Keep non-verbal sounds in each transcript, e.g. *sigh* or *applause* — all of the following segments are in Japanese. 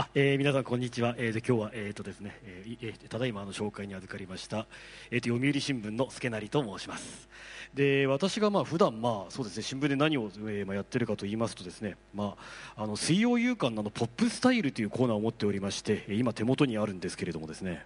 あ、えー、皆さんこんにちは。えー、と今日はえっ、ー、とですね、えー、えー、ただいまの紹介に預かりましたえっ、ー、と読売新聞の助成と申します。で私がまあ普段まあそうですね新聞で何を、えー、まあやってるかと言いますとですね、まああの水曜夕刊のポップスタイルというコーナーを持っておりまして、今手元にあるんですけれどもですね。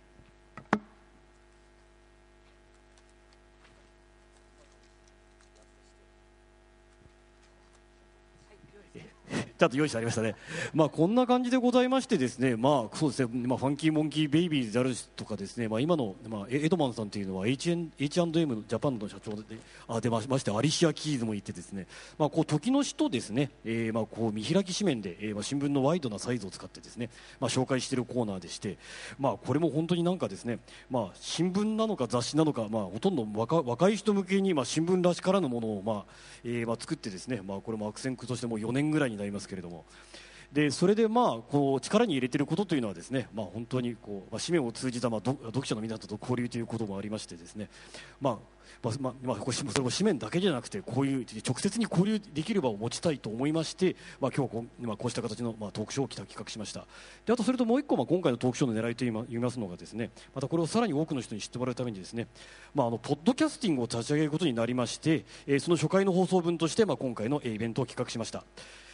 ちゃんと用意してありましたね。*laughs* まあこんな感じでございましてですね、まあそうですね、まあファンキーモンキーベイビーズであるとかですね、まあ今のまあエドマンさんというのは H&M ジャパンの社長であでましてアリシアキーズもいてですね、まあこう時の人ですね、えー、まあこう見開き紙面で、えー、まあ新聞のワイドなサイズを使ってですね、まあ紹介しているコーナーでして、まあこれも本当になんかですね、まあ新聞なのか雑誌なのか、まあほとんど若若い人向けにまあ新聞らしからぬものをまあ、えー、まあ作ってですね、まあこれも悪戦苦としてもう4年ぐらいになりますけけれども。でそれでまあこう力に入れていることというのはですね、まあ、本当にこう、まあ、紙面を通じた、まあ、読者の皆さんと交流ということもありましてですね、まあまあまあ、それも紙面だけじゃなくてこういう直接に交流できる場を持ちたいと思いまして、まあ、今日こう,、まあ、こうした形の、まあ、トークショーを企画しましたであとそれともう一個、まあ、今回のトークショーの狙いといいますのがですねまたこれをさらに多くの人に知ってもらうためにですね、まあ、あのポッドキャスティングを立ち上げることになりまして、えー、その初回の放送分として、まあ、今回のイベントを企画しました。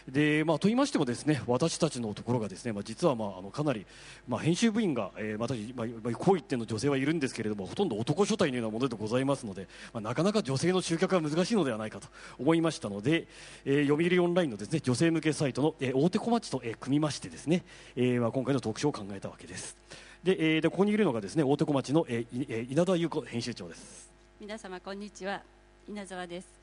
でまあ、と言いましてもですね私たちのところがですね、まあ、実は、まあ、あのかなり、まあ、編集部員が、えー、また、まあ、こう一点の女性はいるんですけれどもほとんど男所帯のようなものでございますので、まあ、なかなか女性の集客は難しいのではないかと思いましたので、えー、読売オンラインのですね女性向けサイトの、えー、大手小町と、えー、組みましてですね、えーまあ、今回の特徴を考えたわけです。で、えー、でここにいるのがですね大手小町の、えー、稲田裕子編集長です。皆様こんにちは稲沢です。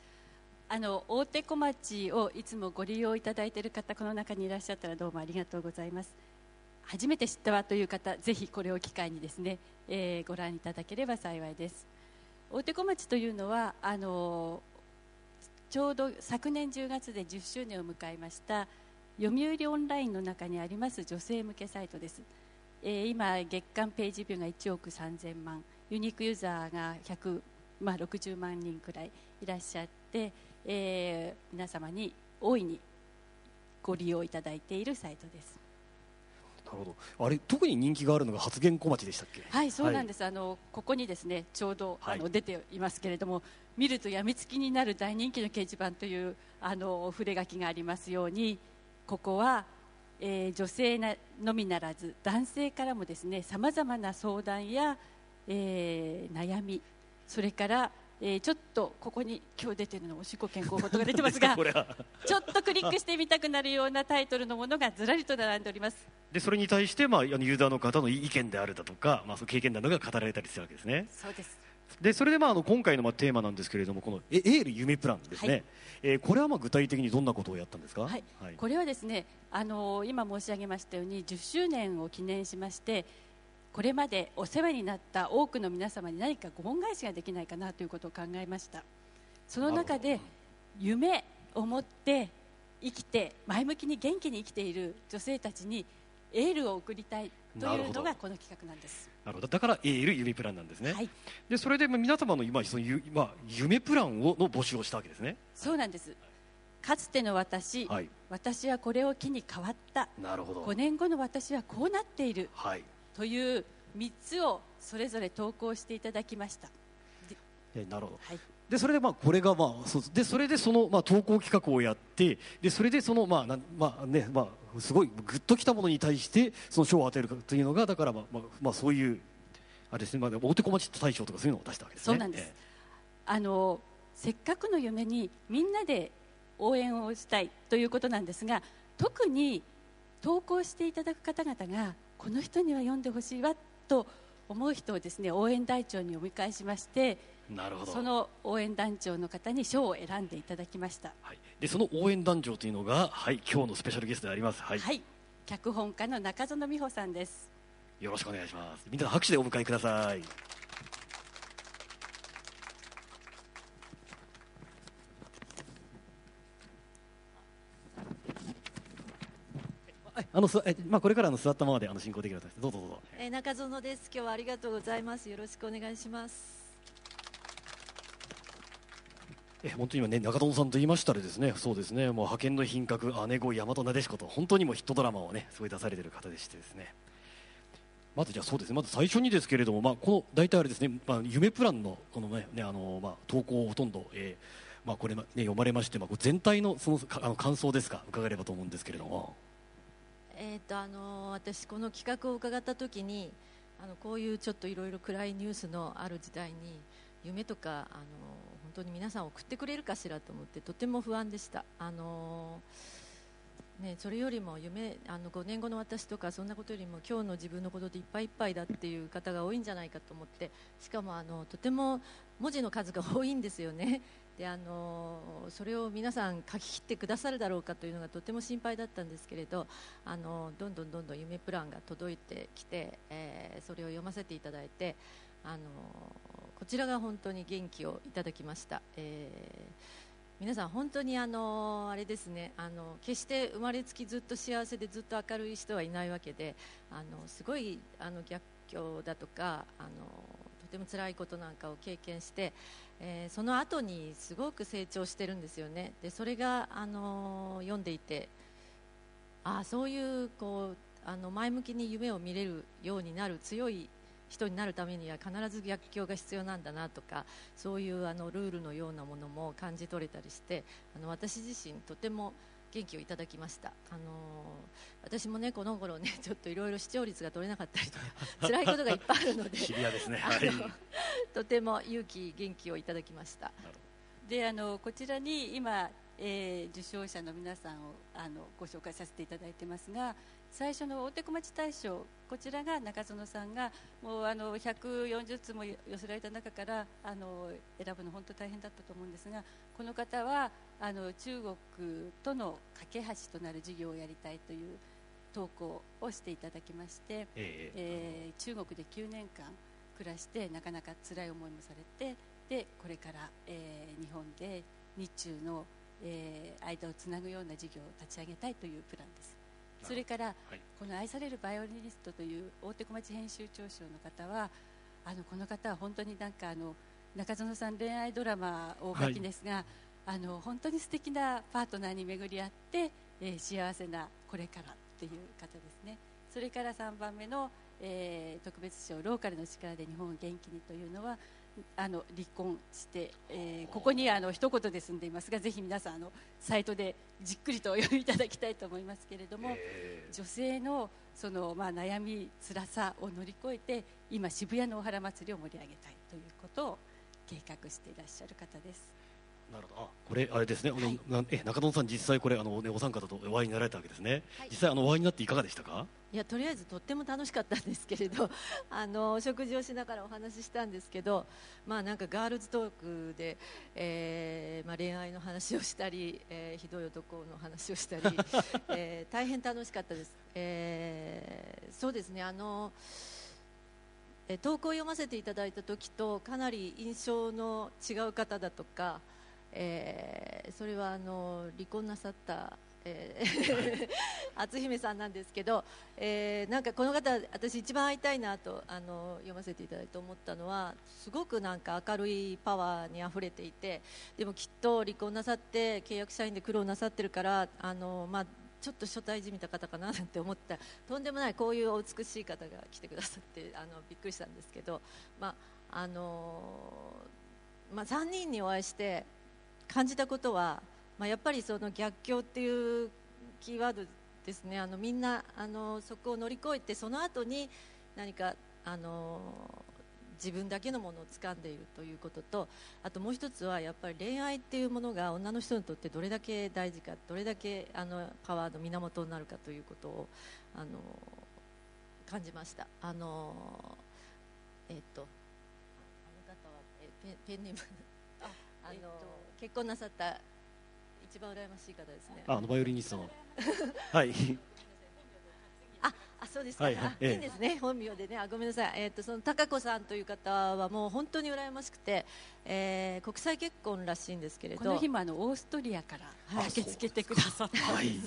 あの大手小町をいつもご利用いただいている方この中にいらっしゃったらどうもありがとうございます。初めて知ったわという方ぜひこれを機会にですね、えー、ご覧いただければ幸いです。大手小町というのはあのちょうど昨年10月で10周年を迎えました読売オンラインの中にあります女性向けサイトです、えー、今月間ページビューが1億3000万ユニークユーザーが100、まあ、60万人くらいいらっしゃってえー、皆様に大いにご利用いただいているサイトです。なるほど。あれ特に人気があるのが発言小町でしたっけ？はい、そうなんです。はい、あのここにですねちょうど、あの出ていますけれども、見るとやみつきになる大人気の掲示板というあの触れ書きがありますように、ここは、えー、女性なのみならず男性からもですねさまざまな相談や、えー、悩み、それからえー、ちょっとここに今日出てるのおしっこ健康法とか出てますが *laughs* ちょっとクリックしてみたくなるようなタイトルのものがずらりと並んでおります。でそれに対して、まあ、ユーザーの方の意見であるだとか、まあ、その経験などが語られたりするわけですね。そうです。でそれで、まあ、あの今回のまあテーマなんですけれどもこのエール夢プランですね、はい、えー、これはまあ具体的にどんなことをやったんですか、はい、はい、これはですねあの今申し上げましたように10周年を記念しましてこれまでお世話になった多くの皆様に何かご恩返しができないかなということを考えました。その中で夢を持って生きて前向きに元気に生きている女性たちにエールを送りたいというのがこの企画なんです。なるほど。だからエール夢プランなんですね、はい、でそれで皆様の今その今夢プランをの募集をしたわけですね。そうなんです。かつての私、はい、私はこれを機に変わった。なるほど。5年後の私はこうなっている、はい、という3つをそれぞれ投稿していただきました。えなるほど、はい、でそれでまあこれがまあそうでそれでそのまあ投稿企画をやってでそれでそのまあなまあねまあすごいグッときたものに対してその賞を与えるというのがだからまあまあまあそういうあれですねまあ大手小町大賞とかそういうのを出したわけですね。そうなんです。えあのせっかくの夢にみんなで応援をしたいということなんですが特に投稿していただく方々がこの人には読んでほしいわと思う人をですね応援団長にお迎えしましてなるほど。その応援団長の方に賞を選んでいただきました、はい、でその応援団長というのが、はい、今日のスペシャルゲストであります、はい、はい、脚本家の中園美穂さんです。よろしくお願いします。みんな拍手でお迎えくださいあのすえまあこれからの座ったままであの進行できるとどうぞどうぞ。えー、中園です。今日はありがとうございます。よろしくお願いします。え本当に今ね中園さんと言いましたらですねそうですねもう派遣の品格姉子大和なでしこと本当にもヒットドラマをねすごい出されてる方でしてですねまずじゃあそうですねまず最初にですけれどもまあこの大体あれですねまあ夢プランのこのねねあのまあ投稿をほとんど、えー、まあこれね読まれましてまあ全体のそのあの感想ですか伺えればと思うんですけれども。えーとあの私この企画を伺った時にあのこういうちょっといろいろ暗いニュースのある時代に夢とかあの本当に皆さん送ってくれるかしらと思ってとても不安でした。あのね、それよりも夢あの5年後の私とかそんなことよりも今日の自分のことでいっぱいいっぱいだっていう方が多いんじゃないかと思ってしかもあのとても文字の数が多いんですよねであのそれを皆さん書き切ってくださるだろうかというのがとても心配だったんですけれどあのどんどんどんどん夢プランが届いてきて、えー、それを読ませていただいてあのこちらが本当に元気をいただきました。えー皆さん本当にあのあれですねあの決して生まれつきずっと幸せでずっと明るい人はいないわけであのすごいあの逆境だとかあのても辛いことなんかを経験して、えー、その後にすごく成長してるんですよね。でそれがあの読んでいてああそういうこうあの前向きに夢を見れるようになる強い人になるためには必ず逆境が必要なんだなとかそういうあのルールのようなものも感じ取れたりしてあの私自身とても元気をいただきました、あの私もねこの頃ね *laughs* ちょっといろいろ視聴率が取れなかったりとか *laughs* 辛いことがいっぱいあるのでシビアですね、*laughs* はい、とても勇気元気をいただきました。であのこちらに今、えー、受賞者の皆さんをあのご紹介させていただいてますが最初の大手小町大賞こちらが中園さんがもうあの140通も寄せられた中からあの選ぶの本当大変だったと思うんですがこの方はあの中国との架け橋となる事業をやりたいという投稿をしていただきまして、えー、えー、中国で9年間暮らしてなかなか辛い思いもされてでこれから、えー、日本で日中の、えー、間をつなぐような事業を立ち上げたいというプランです。それから、はい、この愛されるバイオリニストという大手小町編集長賞の方はあのこの方は本当になんかあの中園さん恋愛ドラマをお書きですが、はい、あの本当に素敵なパートナーに巡り合って、えー、幸せなこれからっていう方ですね。それから3番目の、えー、特別賞ローカルの力で日本を元気にというのはあの離婚して、えー、ここにあの一言で住んでいますがぜひ皆さんあのサイトでじっくりとお読みいただきたいと思いますけれども、女性のその、まあ、悩み辛さを乗り越えて今渋谷のお原祭りを盛り上げたいということを計画していらっしゃる方です。なるほど。あこれあれですね、はい、あのえ中野さん実際これあの、ね、お三方とお会いになられたわけですね、はい、実際あのお会いになっていかがでしたか？いやとりあえずとっても楽しかったんですけれど *laughs* あの食事をしながらお話ししたんですけど、まあ、なんかガールズトークで、えーまあ、恋愛の話をしたり、えー、ひどい男の話をしたり、*laughs* えー、大変楽しかったです、えー、そうですね。あの投稿を読ませていただいた時とかなり印象の違う方だとかえー、それはあの離婚なさった、えー、篤姫さんなんですけど、えー、なんかこの方私一番会いたいなとあの読ませていただいて思ったのはすごくなんか明るいパワーにあふれていてでもきっと離婚なさって契約社員で苦労なさってるからあの、まあ、ちょっと初対じみた方かななんて思った。とんでもないこういうお美しい方が来てくださってあのびっくりしたんですけど、まああのまあ、3人にお会いして感じたことは、まあ、やっぱりその逆境っていうキーワードですね。あのみんなあのそこを乗り越えてその後に何かあの自分だけのものを掴んでいるということとあともう一つはやっぱり恋愛っていうものが女の人にとってどれだけ大事かどれだけあのパワーの源になるかということをあの感じました。あのえっとあの方はペペンネーム。あ *laughs* あの、えっと結婚なさった一番羨ましい方ですね。あ、のバイオリニストの。*laughs* はい。あ、あ、そうですか。はい、はい、いいんですね。本名でね、あ、ごめんなさい。えっ、ー、と、その高子さんという方はもう本当に羨ましくて。えー、国際結婚らしいんですけれど。この日もあのオーストリアから駆けつけてくださった。はい。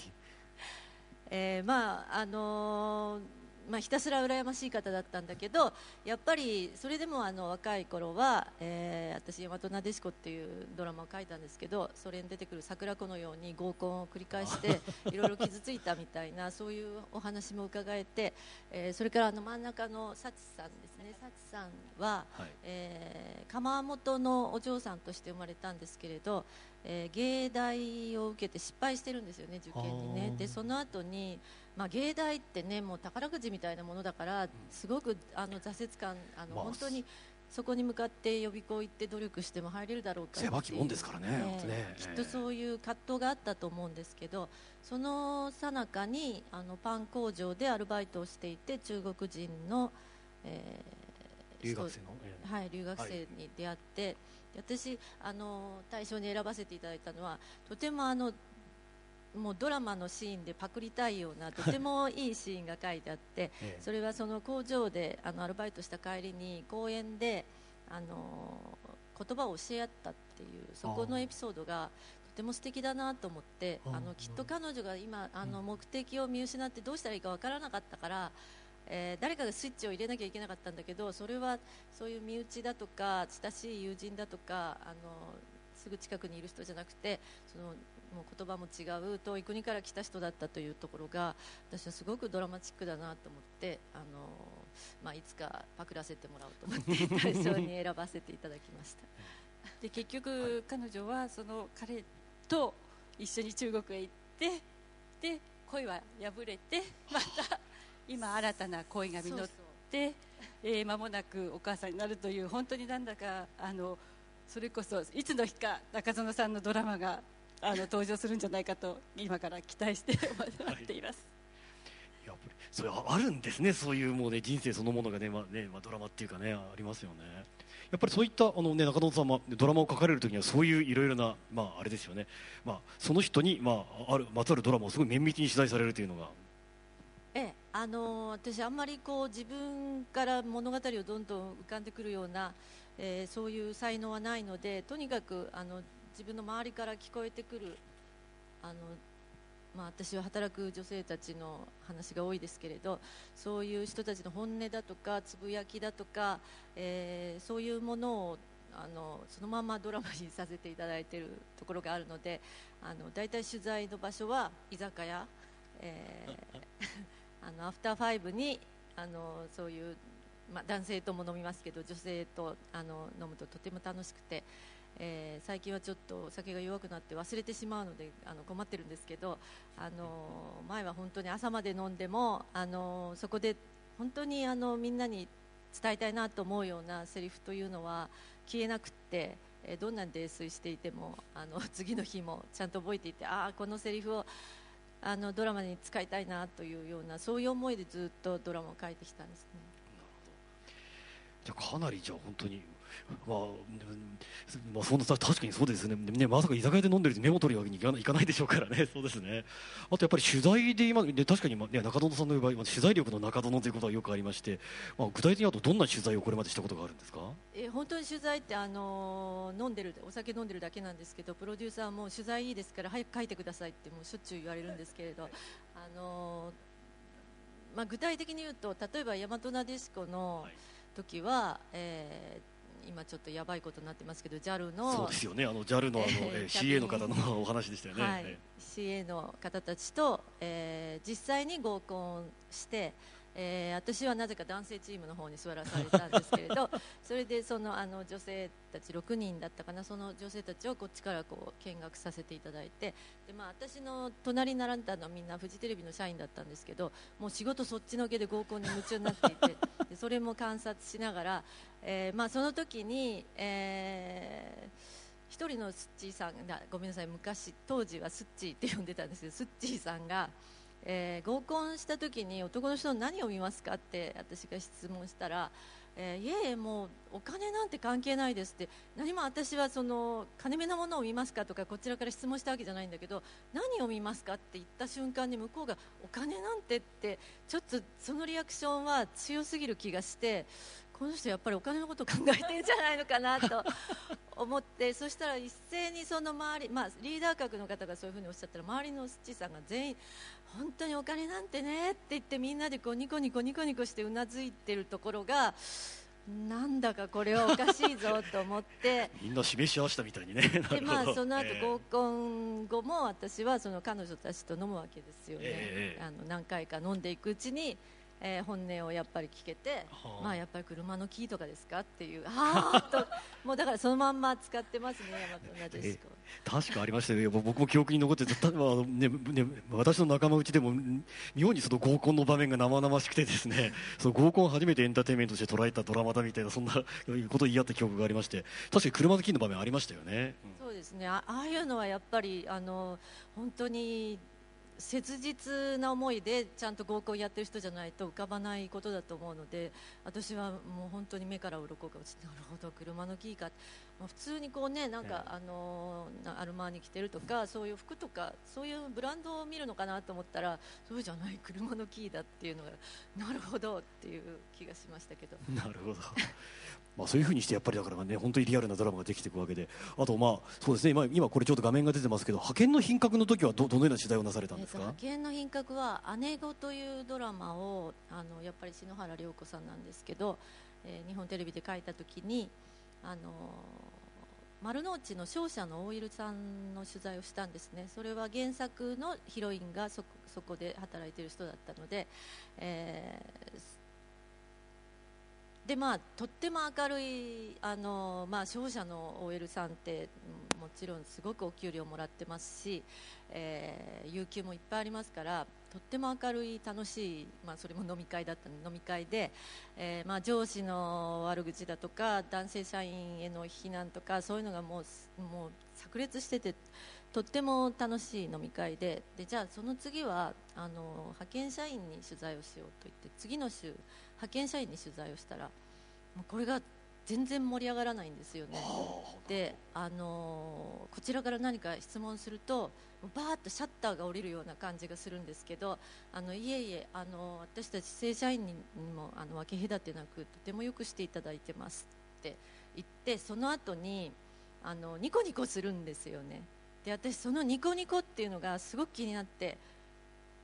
*laughs* えー、まあ、あのーまあ、ひたすら羨ましい方だったんだけどやっぱりそれでもあの若い頃は、えー、私「大和なでしこ」っていうドラマを書いたんですけどそれに出てくる桜子のように合コンを繰り返して *laughs* いろいろ傷ついたみたいなそういうお話も伺えて、えー、それからあの真ん中の幸さんですね。幸さんは、はい、えー、窯元のお嬢さんとして生まれたんですけれど、えー、芸大を受けて失敗してるんですよね受験にね。でその後にまあ、芸大ってねもう宝くじみたいなものだからすごくあの挫折感あの、まあ、本当にそこに向かって予備校行って努力しても入れるだろうか狭きもんですからねね、きっとそういう葛藤があったと思うんですけどその最中にあのパン工場でアルバイトをしていて中国人の、えー、留学生の、はい、留学生に出会って、はい、私あの大賞に選ばせていただいたのはとてもあのもうドラマのシーンでパクりたいようなとてもいいシーンが書いてあって、*laughs* それはその工場であのアルバイトした帰りに公園であの言葉を教え合ったっていうそこのエピソードがとても素敵だなと思ってあのきっと彼女が今あの目的を見失ってどうしたらいいか分からなかったから、えー、誰かがスイッチを入れなきゃいけなかったんだけどそれはそういう身内だとか親しい友人だとかあのすぐ近くにいる人じゃなくてそのもう言葉も違う遠い国から来た人だったというところが私はすごくドラマチックだなと思ってあの、まあ、いつかパクらせてもらおうと思って大賞に選ばせていただきました。で結局、彼女はその彼と一緒に中国へ行ってで恋は破れてまた今新たな恋が実ってえー、間もなくお母さんになるという本当になんだかあのそれこそいつの日か中園さんのドラマがあの登場するんじゃないかと今から期待して待っています。やっぱりそれあるんですね、そういうもうね人生そのものがね、まあね、まあドラマっていうかねありますよね。やっぱりそういったあのね中野さんはドラマを書かれる時にはそういういろいろなまああれですよね。まあその人にまああるまつわるドラマをすごい綿密に取材されるというのが。ええ、あの私あんまりこう自分から物語をどんどん浮かんでくるような、えー、そういう才能はないのでとにかくあの自分の周りから聞こえてくるあの、まあ、私は働く女性たちの話が多いですけれどそういう人たちの本音だとかつぶやきだとか、えー、そういうものをあのそのままドラマにさせていただいているところがあるのであの大体取材の場所は居酒屋、えー、*laughs* あのアフターファイブにあのそういう、まあ、男性とも飲みますけど女性とあの飲むととても楽しくて。えー、最近はちょっとお酒が弱くなって忘れてしまうのであの困ってるんですけど、あの前は本当に朝まで飲んでも、あのそこで本当にあのみんなに伝えたいなと思うようなセリフというのは消えなくって、え、どんなに泥酔していてもあの *laughs* 次の日もちゃんと覚えていてああこのセリフをあのドラマに使いたいなというようなそういう思いでずっとドラマを書いてきたんですね。じゃかなりじゃ本当にまあ、まあ、そんな確かにそうですね。ねまさか居酒屋で飲んでるとメモ取るわけにいかないかないでしょうからね。*laughs* そうですね。あとやっぱり取材で今で確かに、まあね、中園さんの場合取材力の中園ということはよくありまして、まあ、具体的にあとどんな取材をこれまでしたことがあるんですか？え本当に取材ってあの飲んでるお酒飲んでるだけなんですけどプロデューサーも取材いいですから早く書いてくださいってもうしょっちゅう言われるんですけれど、あのまあ、具体的に言うと例えば大和なでしこの時は、はい、えー今ちょっとやばいことになってますけど JAL のそうですよね。あの JAL のあの、えー、CA の方のお話でしたよね、はい、CA の方たちと、えー、実際に合コンして、えー、私はなぜか男性チームの方に座らされたんですけれど *laughs* それでそのあの女性たち6人だったかな。その女性たちをこっちからこう見学させていただいてで、まあ、私の隣に並んだのはみんなフジテレビの社員だったんですけどもう仕事そっちのけで合コンに夢中になっていてでそれも観察しながら、えーまあ、その時に、えー、一人のスッチーさんがごめんなさい昔当時はスッチーって呼んでたんですけどスッチーさんが。えー、合コンした時に男の人の何を見ますかって私が質問したら、えー、いえいえもうお金なんて関係ないですって何も私はその金目なものを見ますかとかこちらから質問したわけじゃないんだけど何を見ますかって言った瞬間に向こうがお金なんてってちょっとそのリアクションは強すぎる気がしてこの人やっぱりお金のことを考えてるんじゃないのかなと *laughs* 思ってそしたら一斉にその周り、まあ、リーダー格の方がそういうふうにおっしゃったら周りのスッチーさんが全員本当にお金なんてねって言ってみんなでこうニコニコニコニコしてうなずいてるところがなんだかこれはおかしいぞと思って。*laughs* みんな示し合わせたみたいにねで、まあ、その後ええ。合コン後も私はその彼女たちと飲むわけですよね、ええ。あの何回か飲んでいくうちに、えー本音をやっぱり聞けて、はあ。まあ、やっぱり車のキーとかですかっていう *laughs* あーっともうだからそのまんま使ってますね大和なでしこ確かありましたよ僕も記憶に残っててたあの、ね *laughs* ね、私の仲間内でもん妙にその合コンの場面が生々しくてですね *laughs* その合コンを初めてエンターテインメントとして捉えたドラマだみたいなそんなことを言い合った記憶がありまして確かに車のキーの場面ありましたよね、そうですね。あああいうのはやっぱりあの本当に切実な思いでちゃんと合コンやってる人じゃないと浮かばないことだと思うので私はもう本当に目から鱗が落ちてなるほど車のキーか、まあ、普通にこうねなんか、えあのなアルマーニ着てるとかそういう服とかそういうブランドを見るのかなと思ったらそうじゃない車のキーだっていうのがなるほどっていう気がしましたけど。*laughs* なるほどまあそういうふうにしてやっぱりだからね本当にリアルなドラマができていくわけで。あとまあそうですね。今今これちょっと画面が出てますけど派遣の品格の時はどどのような取材をなされたんですか、えーと派遣の品格は「姉子」というドラマをあのやっぱり篠原涼子さんなんですけど、えー日本テレビで書いた時にあの丸の内の商社の大入さんの取材をしたんですね。それは原作のヒロインがそそこで働いている人だったので、えーでまあ、とっても明るいあの、まあ、商社の OL さんってもちろんすごくお給料もらってますし、えー有給もいっぱいありますからとっても明るい楽しい、まあ、それも飲み会だったので飲み会で、えーまあ、上司の悪口だとか男性社員への非難とかそういうのがもうもう炸裂しててとっても楽しい飲み会ででじゃあその次はあの派遣社員に取材をしようと言って次の週派遣社員に取材をしたらもうこれが全然盛り上がらないんですよね。で、あのこちらから何か質問するとバーッとシャッターが降りるような感じがするんですけどあのいえいえ、あの私たち正社員にもあの分け隔てなくとてもよくしていただいてますって言ってその後にあのニコニコするんですよねで私そのニコニコっていうのがすごく気になって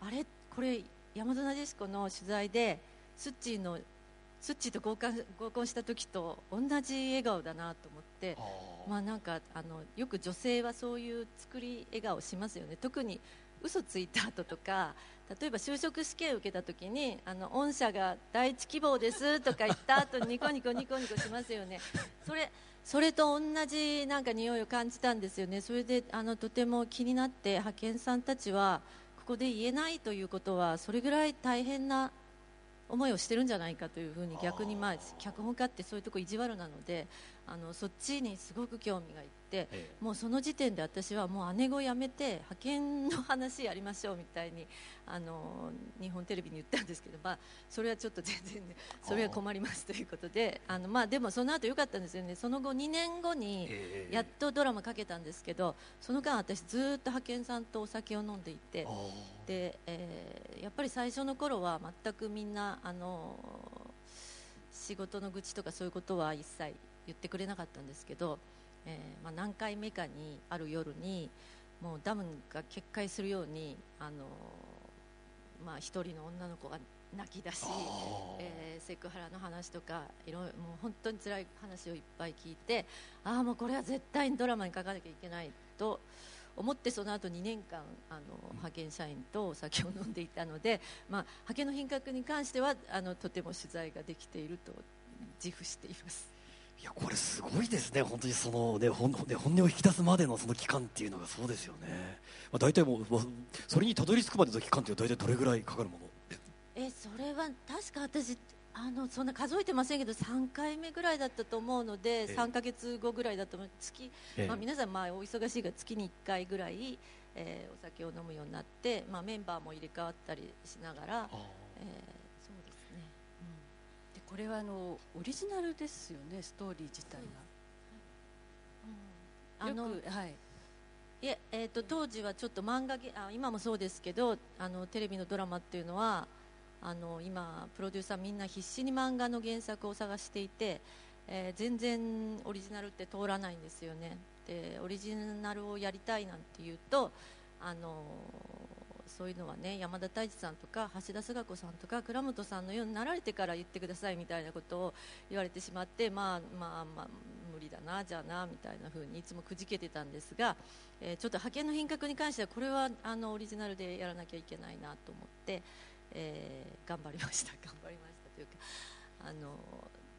あれ？これ山田なでしこの取材でスッチーのスッチーと合コン合コンした時と同じ笑顔だなと思ってまあなんかあのよく女性はそういう作り笑顔しますよね。特に嘘ついた後とか例えば就職試験受けた時にあの御社が第一希望ですとか言った後にニコニコニコニコしますよね。それそれと同じなんか匂いを感じたんですよね。それであのとても気になって派遣さんたちはここで言えないということはそれぐらい大変な思いをしてるんじゃないかというふうに逆にまあ脚本家ってそういうとこ意地悪なのであのそっちにすごく興味がいってえもうその時点で私はもう姉子やめて派遣の話やりましょうみたいにあの日本テレビに言ったんですけど、まあ、それはちょっと全然、*laughs* ね、それは困りますということであの、まあ、でもその後良かったんですよね。その後2年後にえやっとドラマかけたんですけどその間私ずっと派遣さんとお酒を飲んでいてで、えーやっぱり最初の頃は全くみんなあの仕事の愚痴とかそういうことは一切言ってくれなかったんですけど、えーまあ、何回目かにある夜にもうダムが決壊するようにあの、まあ、一人の女の子が泣き出し、えーセクハラの話とかいろいろもう本当に辛い話をいっぱい聞いてああもうこれは絶対にドラマに書かなきゃいけないと思ってその後2年間あの派遣社員とお酒を飲んでいたので、まあ、派遣の品格に関してはあのとても取材ができていると自負しています。いやこれすごいですね、本当にその、ね、本音を引き出すまでのその期間っていうのがそうですよね、まあ、大体もう、まあそれにたどり着くまでの期間っていうのは大体どれぐらいかかるもの？えそれは確か私あのそんな数えてませんけど3回目ぐらいだったと思うので、ええ。3か月後ぐらいだと思う。月、ええ。まあ、皆さんまあお忙しいが月に1回ぐらい、えーお酒を飲むようになって、まあ、メンバーも入れ替わったりしながら、あえーこれはあのオリジナルですよねストーリー自体が、あのよくはい。いええー、と当時はちょっと漫画げあ今もそうですけどあのテレビのドラマっていうのはあの今プロデューサーみんな必死に漫画の原作を探していて、えー全然オリジナルって通らないんですよね。でオリジナルをやりたいなんていうとあのそういうのはね山田太一さんとか橋田壽賀子さんとか倉本さんのようになられてから言ってくださいみたいなことを言われてしまってまあまあまあ無理だなじゃあなみたいな風にいつもくじけてたんですが、えーちょっと派遣の品格に関してはこれはあのオリジナルでやらなきゃいけないなと思って、えー頑張りました *laughs* 頑張りましたというかあの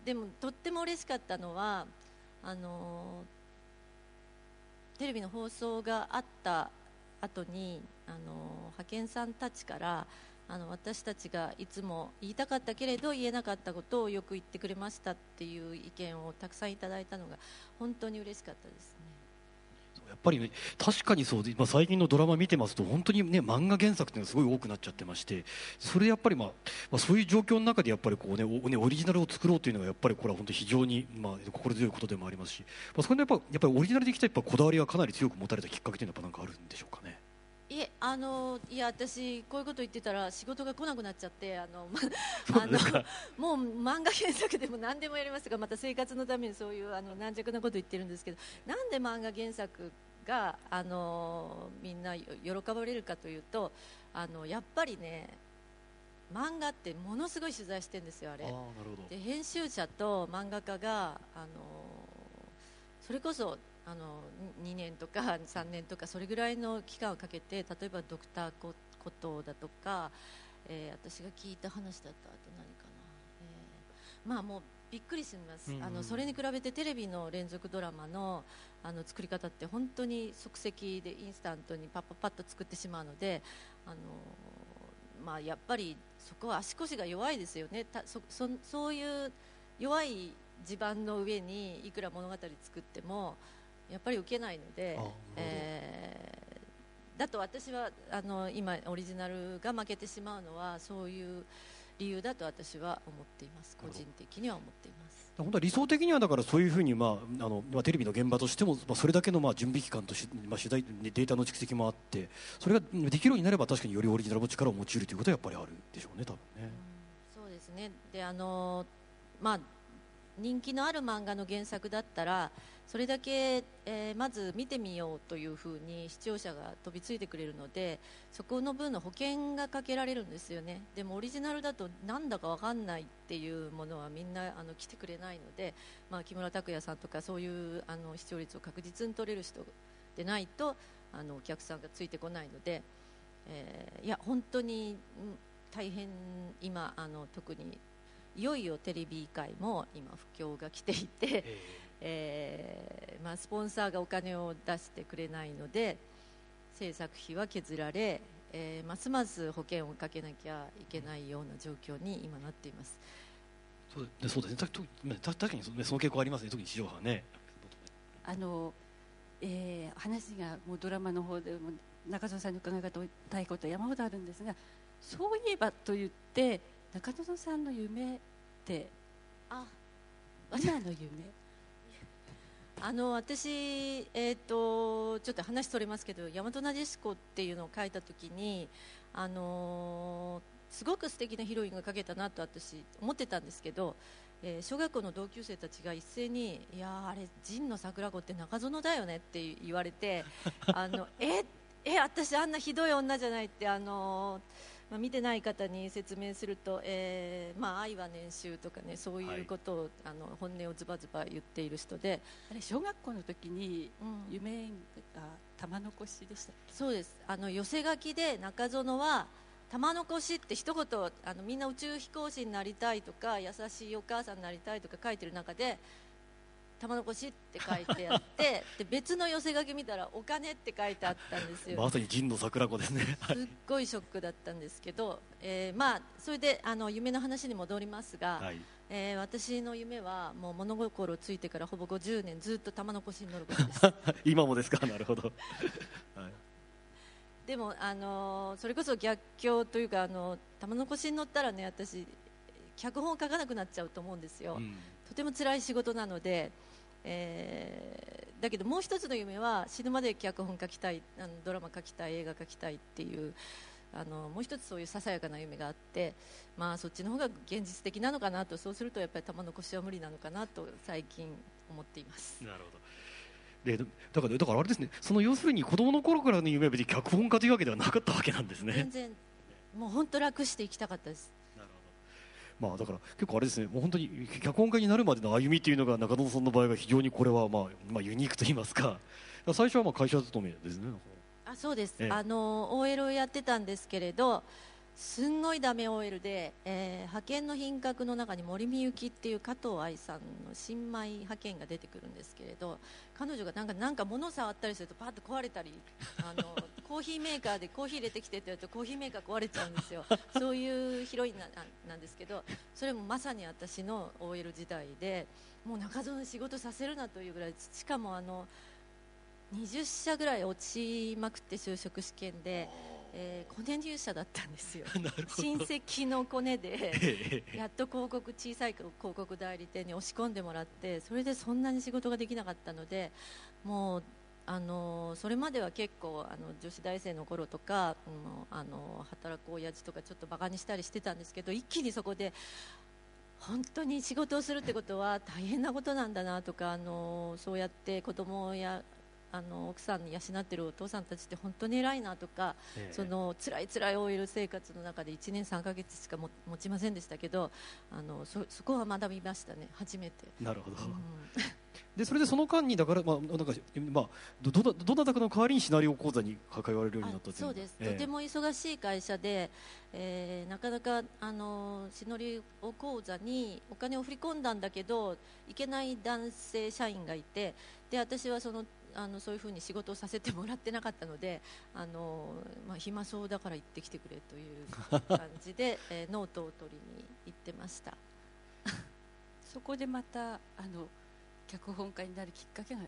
でもとっても嬉しかったのはあのテレビの放送があった後にあの派遣さんたちからあの私たちがいつも言いたかったけれど言えなかったことをよく言ってくれましたっていう意見をたくさんいただいたのが本当に嬉しかったですね。やっぱりね確かにそうで、まあ、最近のドラマ見てますと本当にね漫画原作っていうのがすごい多くなっちゃってましてそれやっぱり、まあまあ、そういう状況の中でやっぱりこう、ねおね、オリジナルを作ろうというのがやっぱりこれは本当に非常に、まあ、心強いことでもありますし、まあ、そこでやっぱやっぱりオリジナルできたやっぱこだわりがかなり強く持たれたきっかけというのはやっぱなんかあるんでしょうかね。いえあのいや私こういうこと言ってたら仕事が来なくなっちゃってあの、ま *laughs* そうですか。もう漫画原作でも何でもやりますがまた生活のためにそういうあの軟弱なこと言ってるんですけどなんで漫画原作があのみんなよ喜ばれるかというとあのやっぱりね漫画ってものすごい取材してるんですよあれ。で編集者と漫画家があのそれこそあの2年とか *laughs* 3年とかそれぐらいの期間をかけて例えばドクターココトーだとか、えー私が聞いた話だったあと何かな、えーまあもうびっくりします、うんうん。あのそれに比べてテレビの連続ドラマのあの作り方って本当に即席でインスタントにパッパッパッと作ってしまうのであのまあ、やっぱりそこは足腰が弱いですよね。たそそそういう弱い地盤の上にいくら物語作ってもやっぱり受けないのでえーだと私はあの今オリジナルが負けてしまうのはそういう理由だと私は思っています。個人的には思っています。本当は理想的にはだからそういうふうに、まあ、あのまあテレビの現場としても、まあ、それだけのまあ準備期間とし、まあ、取材データの蓄積もあってそれができるようになれば確かによりオリジナルの力を用いるということはやっぱりあるでしょうね多分ね。そうですね。であのまあ人気のある漫画の原作だったらそれだけ、えーまず見てみようというふうに視聴者が飛びついてくれるのでそこの分の保険がかけられるんですよね。でもオリジナルだとなんだかわかんないっていうものはみんなあの来てくれないので、まあ、木村拓哉さんとかそういうあの視聴率を確実に取れる人でないとあのお客さんがついてこないので、えーいや本当に、大変今あの特にいよいよテレビ界も今不況が来ていて、えーまあ、スポンサーがお金を出してくれないので制作費は削られ、えーますます保険をかけなきゃいけないような状況に今なっています。そうでそうですね。確かにそ,、の傾向ありますね。特に地上波はね。あの、えー話がもうドラマの方でも中園さんに伺いたいことは山ほどあるんですがそういえばと言って中園さんの夢ってあ。今の夢？あの私、えー、とちょっと話それますけど大和なでしこっていうのを書いた時に、あのーすごく素敵なヒロインが書けたなと私思ってたんですけど、えー小学校の同級生たちが一斉に「いやあれ陣の桜子って中園だよね」って言われてあの *laughs* ええ私あんなひどい女じゃないってあのーまあ、見てない方に説明すると、えーまあ、愛は年収とかねそういうことを、あの本音をズバズバ言っている人で、あれ小学校の時にうん。夢が玉残しでしたっそうです。あの寄せ書きで中園は玉残しって一言あのみんな宇宙飛行士になりたいとか優しいお母さんになりたいとか書いてる中で玉残しって書いてあってで別の寄せ書き見たらお金って書いてあったんですよまさに陣の桜子ですね。すっごいショックだったんですけど、えーまあ、それであの夢の話に戻りますが、はい。えー私の夢はもう物心ついてからほぼ50年ずっと玉残しに乗ることです *laughs* 今もですか？なるほど。はい。でも、あのーそれこそ逆境というか、あの玉残しに乗ったらね私脚本を書かなくなっちゃうと思うんですよ、うんとても辛い仕事なので、えーだけどもう一つの夢は死ぬまで脚本書きたいあのドラマ書きたい映画書きたいっていうあのもう一つそういうささやかな夢があって、まあ、そっちの方が現実的なのかなとそうするとやっぱり玉の腰は無理なのかなと最近思っています。なるほどでだからだからあれですねその要するに子供の頃からの夢は別に脚本家というわけではなかったわけなんですね全然もう本当楽していきたかったです。まあだから結構あれですねもう本当に脚本家になるまでの歩みっていうのが中野さんの場合は非常にこれはまあまあユニークと言いますか。*laughs* 最初はまあ会社勤めですね。あそうです、ええ。あの OL をやってたんですけれどすんごいダメ OL で、えー派遣の品格の中に森美幸っていう加藤愛さんの新米派遣が出てくるんですけれど彼女がなんかなんか物触ったりするとパッと壊れたりあの *laughs* コーヒーメーカーでコーヒー入れてきてって言うとコーヒーメーカー壊れちゃうんですよ。*laughs* そういうヒロインなななんですけどそれもまさに私の OL 時代でもう中園に仕事させるなというぐらいしかもあの20社ぐらい落ちまくって就職試験で、えー、コネ入社だったんですよ。*laughs* 親戚のコネでええやっと広告小さい広告代理店に押し込んでもらってそれでそんなに仕事ができなかったのでもうあのそれまでは結構あの女子大生の頃とか、うんあの働く親父とかちょっとバカにしたりしてたんですけど一気にそこで本当に仕事をするってことは大変なことなんだなとかあのそうやって子供やあの奥さんに養ってるお父さんたちって本当に偉いなとかええ。その辛い辛い OL 生活の中で1年3ヶ月しかも持ちませんでしたけどあのそそこは学びましたね初めて、なるほど、うんでそれでその間にだからまあなんかまあどどなどなたかの代わりにシナリオ講座に関われるようになったといあそうです、ええ。とても忙しい会社で、えーなかなかあのシノリオ講座にお金を振り込んだんだけどいけない男性社員がいてで私はそのあのそういうふうに仕事をさせてもらってなかったのであの、まあ、暇そうだから行ってきてくれという感じで、*laughs* えーノートを取りに行ってました。そこでまたあの脚本家になるきっかけが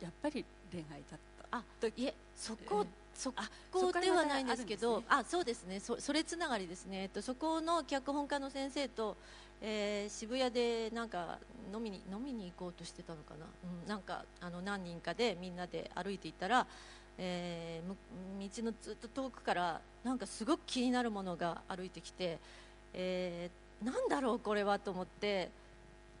やっぱり恋愛だった。あいえそこ、えそあこではないんですけどね。あそうですね。そそれつながりですね、えっと、そこの脚本家の先生と、えー渋谷でなんか飲みに飲みに行こうとしてたのかな、うん、なんかあの何人かでみんなで歩いていったら、えーむ道のずっと遠くからなんかすごく気になるものが歩いてきて、えーなんだろうこれはと思って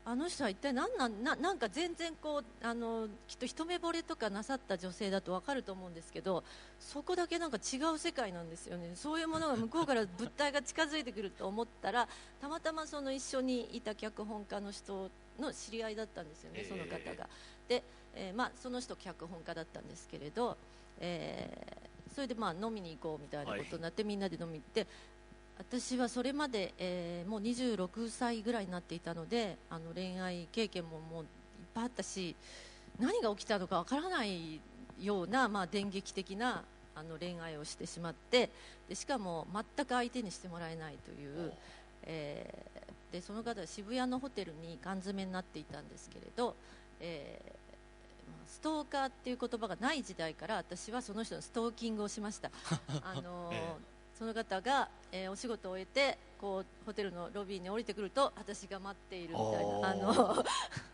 あの人は一体何なんななんか全然こうあのきっと一目惚れとかなさった女性だと分かると思うんですけどそこだけなんか違う世界なんですよね。そういうものが向こうから物体が近づいてくると思ったらたまたまその一緒にいた脚本家の人の知り合いだったんですよね、ええ。その方が。で、えーまあ、その人脚本家だったんですけれど、えーそれでまあ飲みに行こうみたいなことになって、みんなで飲みに行って私はそれまで、えーもう26歳ぐらいになっていたのであの恋愛経験ももういっぱいあったし何が起きたのかわからないような、まあ、電撃的なあの恋愛をしてしまってでしかも全く相手にしてもらえないという、えーでその方は渋谷のホテルに缶詰になっていたんですけれど、えーまあストーカーっていう言葉がない時代から私はその人のストーキングをしました。*laughs* あのーえその方が、えーお仕事を終えてこうホテルのロビーに降りてくると私が待っているみたいなあの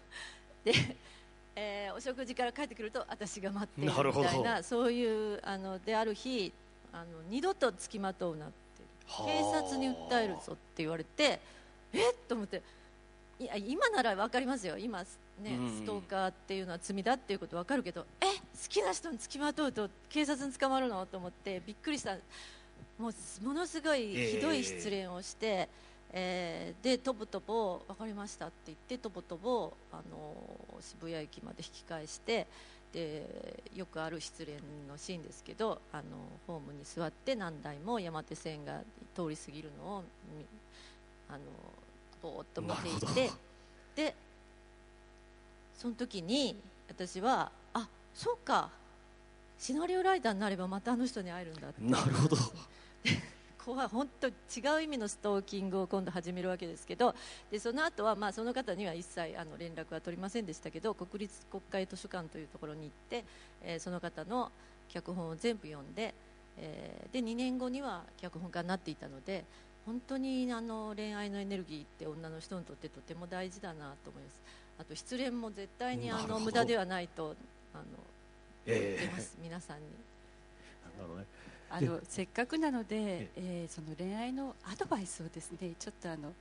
*laughs* で、えーお食事から帰ってくると私が待っているみたいなそういうあのである日あの二度と付きまとうなって警察に訴えるぞって言われてえっ？と思っていや今なら分かりますよ。今、ねうんストーカーっていうのは罪だっていうこと分かるけどえ好きな人に付きまとうと警察に捕まるの？と思ってびっくりしたもうものすごいひどい失恋をして、えーでとぼとぼ分かりましたって言ってとぼとぼあの渋谷駅まで引き返してでよくある失恋のシーンですけどあのホームに座って何台も山手線が通り過ぎるのをみあのぼーっと見ていてほでその時に私はあそうかシナリオライターになればまたあの人に会えるんだって。なるほど *laughs* 怖い本当違う意味のストーキングを今度始めるわけですけどでその後はまあその方には一切あの連絡は取りませんでしたけど国立国会図書館というところに行って、えーその方の脚本を全部読んで、えーで2年後には脚本家になっていたので本当にあの恋愛のエネルギーって女の人にとってとても大事だなと思います。あと失恋も絶対にあの無駄ではないとあのええます皆さんに。*laughs* なるほどねあのせっかくなので、えー、その恋愛のアドバイスをですねちょっとあの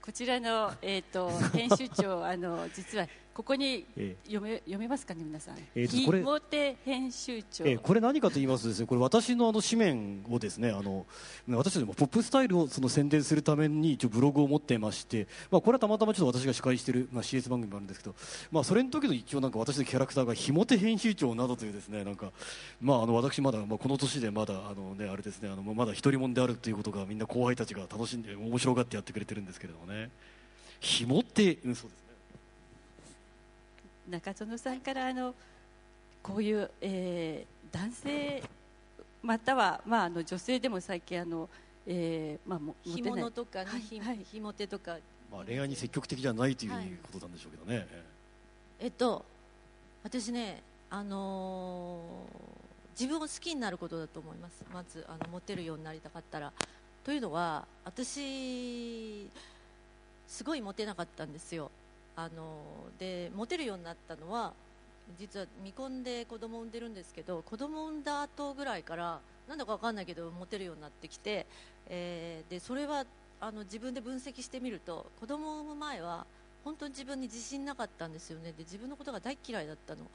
こちらの、えーと、*laughs* 編集長あの実はここに読め、読めますかね皆さん、えー、これ。編集長、えー、これ何かと言いますとですねこれ私のあの紙面をですねあの私たちもポップスタイルをその宣伝するために一応ブログを持ってまして、まあ、これはたまたまちょっと私が司会している、まあ、CS 番組もあるんですけど、まあ、それの時の一応なんか私のキャラクターがひもて編集長などというですねなんか、まあ、あの私まだ、まあ、この年でまだあの、ね、あれですねあのまだ一人者であるということがみんな後輩たちが楽しんで面白がってやってくれてるんですけれどもね。紐って、うん、そうです。ね中園さんからあのこういう、えー、男性または、まあ、あの女性でも最近あの、えーまあ、も干物とかね、はいはい、ひも手とか、まあ、恋愛に積極的じゃないということなんでしょうけどね、はい、えっと私ね、あのー、自分を好きになることだと思います。まずあのモテるようになりたかったら。というのは私すごいモテなかったんですよあのでモテるようになったのは実は未婚で子供を産んでるんですけど子供を産んだ後ぐらいからなんだか分かんないけどモテるようになってきて、えー、でそれはあの自分で分析してみると子供を産む前は本当に自分に自信なかったんですよね。で自分のことが大嫌いだったの。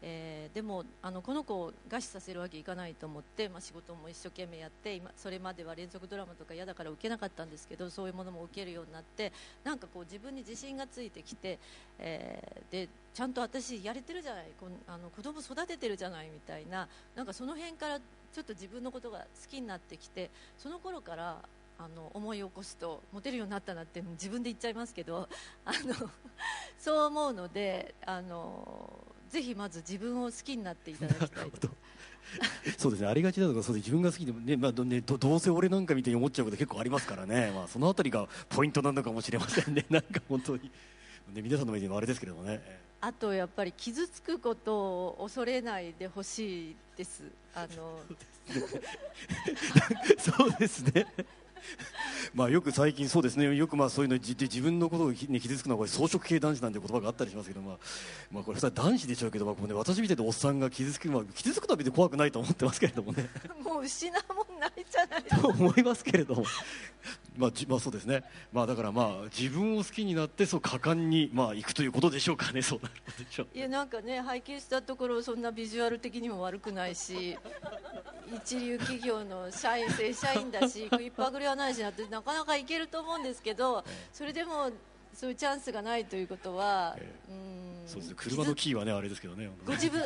えー、でもあのこの子を餓死させるわけいかないと思って、まあ、仕事も一生懸命やって今それまでは連続ドラマとか嫌だから受けなかったんですけどそういうものも受けるようになってなんかこう自分に自信がついてきて、えー、でちゃんと私やれてるじゃないこあの子供育ててるじゃないみたいななんかその辺からちょっと自分のことが好きになってきてその頃からあの思い起こすとモテるようになったなって自分で言っちゃいますけどあのそう思うのであのぜひまず自分を好きになっていただきたい *laughs* そうですね。ありがちだとかそうで自分が好きでもね,、まあねどどうせ俺なんかみたいに思っちゃうこと結構ありますからね、まあ、そのあたりがポイントなのかもしれませんね。*laughs* なんか本当に、ね、皆さんの目にもあれですけれどもね。あとやっぱり傷つくことを恐れないでほしいです。あの。*laughs* そうですね *laughs* まあよく最近そうですね。よくまあそういうので自分のことに傷つくのはこれ装飾系男子なんて言葉があったりしますけどまあまあこれは男子でしょうけどまあね私みたいなおっさんが傷つくまあ傷つくのは別に怖くないと思ってますけれどもね。*laughs* もう失うもんないじゃない *laughs* と思いますけれどもまあ、まあそうですね、まあ、だからまあ自分を好きになってそう果敢にまあ行くということでしょうかね。そうなでしょう。いやなんかね拝見したところそんなビジュアル的にも悪くないし一流企業の社員正社員だし食いっぱぐれはないしなってなかなかいけると思うんですけどそれでもそういうチャンスがないということは、えー、うん。そうです車のキーはねあれですけどね。ご自分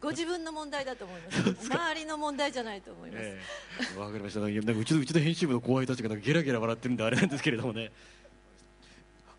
ご自分の問題だと思います。周りの問題じゃないと思います。わ、え。ー、かりました。うちのうちの編集部の後輩たちがなんかゲラゲラ笑ってるんであれなんですけれどもね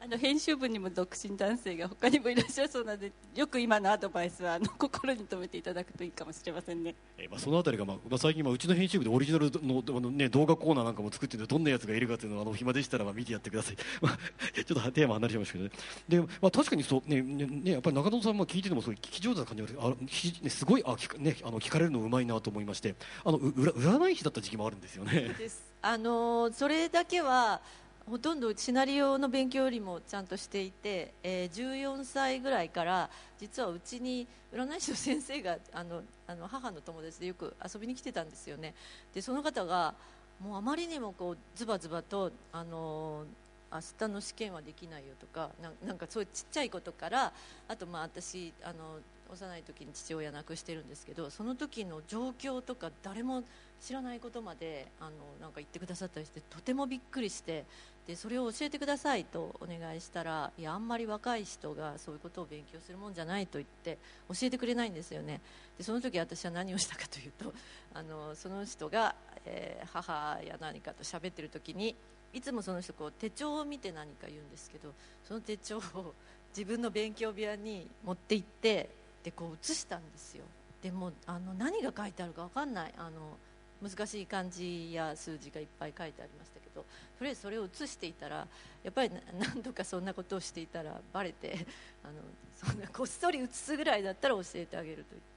あの編集部にも独身男性が他にもいらっしゃるそうなのでよく今のアドバイスはあの心に留めていただくといいかもしれませんね、えー、まあ、そのあたりが、まあまあ、最近、まあ、うちの編集部でオリジナルのあの、ね、動画コーナーなんかも作っててどんなやつがいるかというのをあの暇でしたらまあ見てやってください、まあ、ちょっとテーマ離れちゃいましたけどね。で、まあ、確かにそうねねやっぱり中野さんも聞いててもすごい聞き上手な感じがあね、すごいあ聞,、ね、あの聞かれるのうまいなと思いましてあのう占い師だった時期もあるんですよね。あのそれだけはほとんどシナリオの勉強よりもちゃんとしていて、えー、14歳ぐらいから実はうちに占い師の先生があのあの母の友達でよく遊びに来てたんですよね。でその方がもうあまりにもこうズバズバとあの明日の試験はできないよとかなんかそういうちっちゃいことからあとまあ私あの幼い時に父親亡くしてるんですけどその時の状況とか誰も知らないことまであのなんか言ってくださったりしてとてもびっくりしてでそれを教えてくださいとお願いしたらいやあんまり若い人がそういうことを勉強するもんじゃないと言って教えてくれないんですよね。でその時私は何をしたかというとあのその人が、えー、母や何かと喋ってる時にいつもその人こう手帳を見て何か言うんですけどその手帳を *laughs* 自分の勉強部屋に持って行ってでこう写したんですよ。でもあの何が書いてあるか分かんない。あの難しい漢字や数字がいっぱい書いてありましたけど。とりあえずそれを写していたらやっぱり何度 *laughs* かそんなことをしていたらバレて *laughs* あのそんなこっそり写すぐらいだったら教えてあげると言って、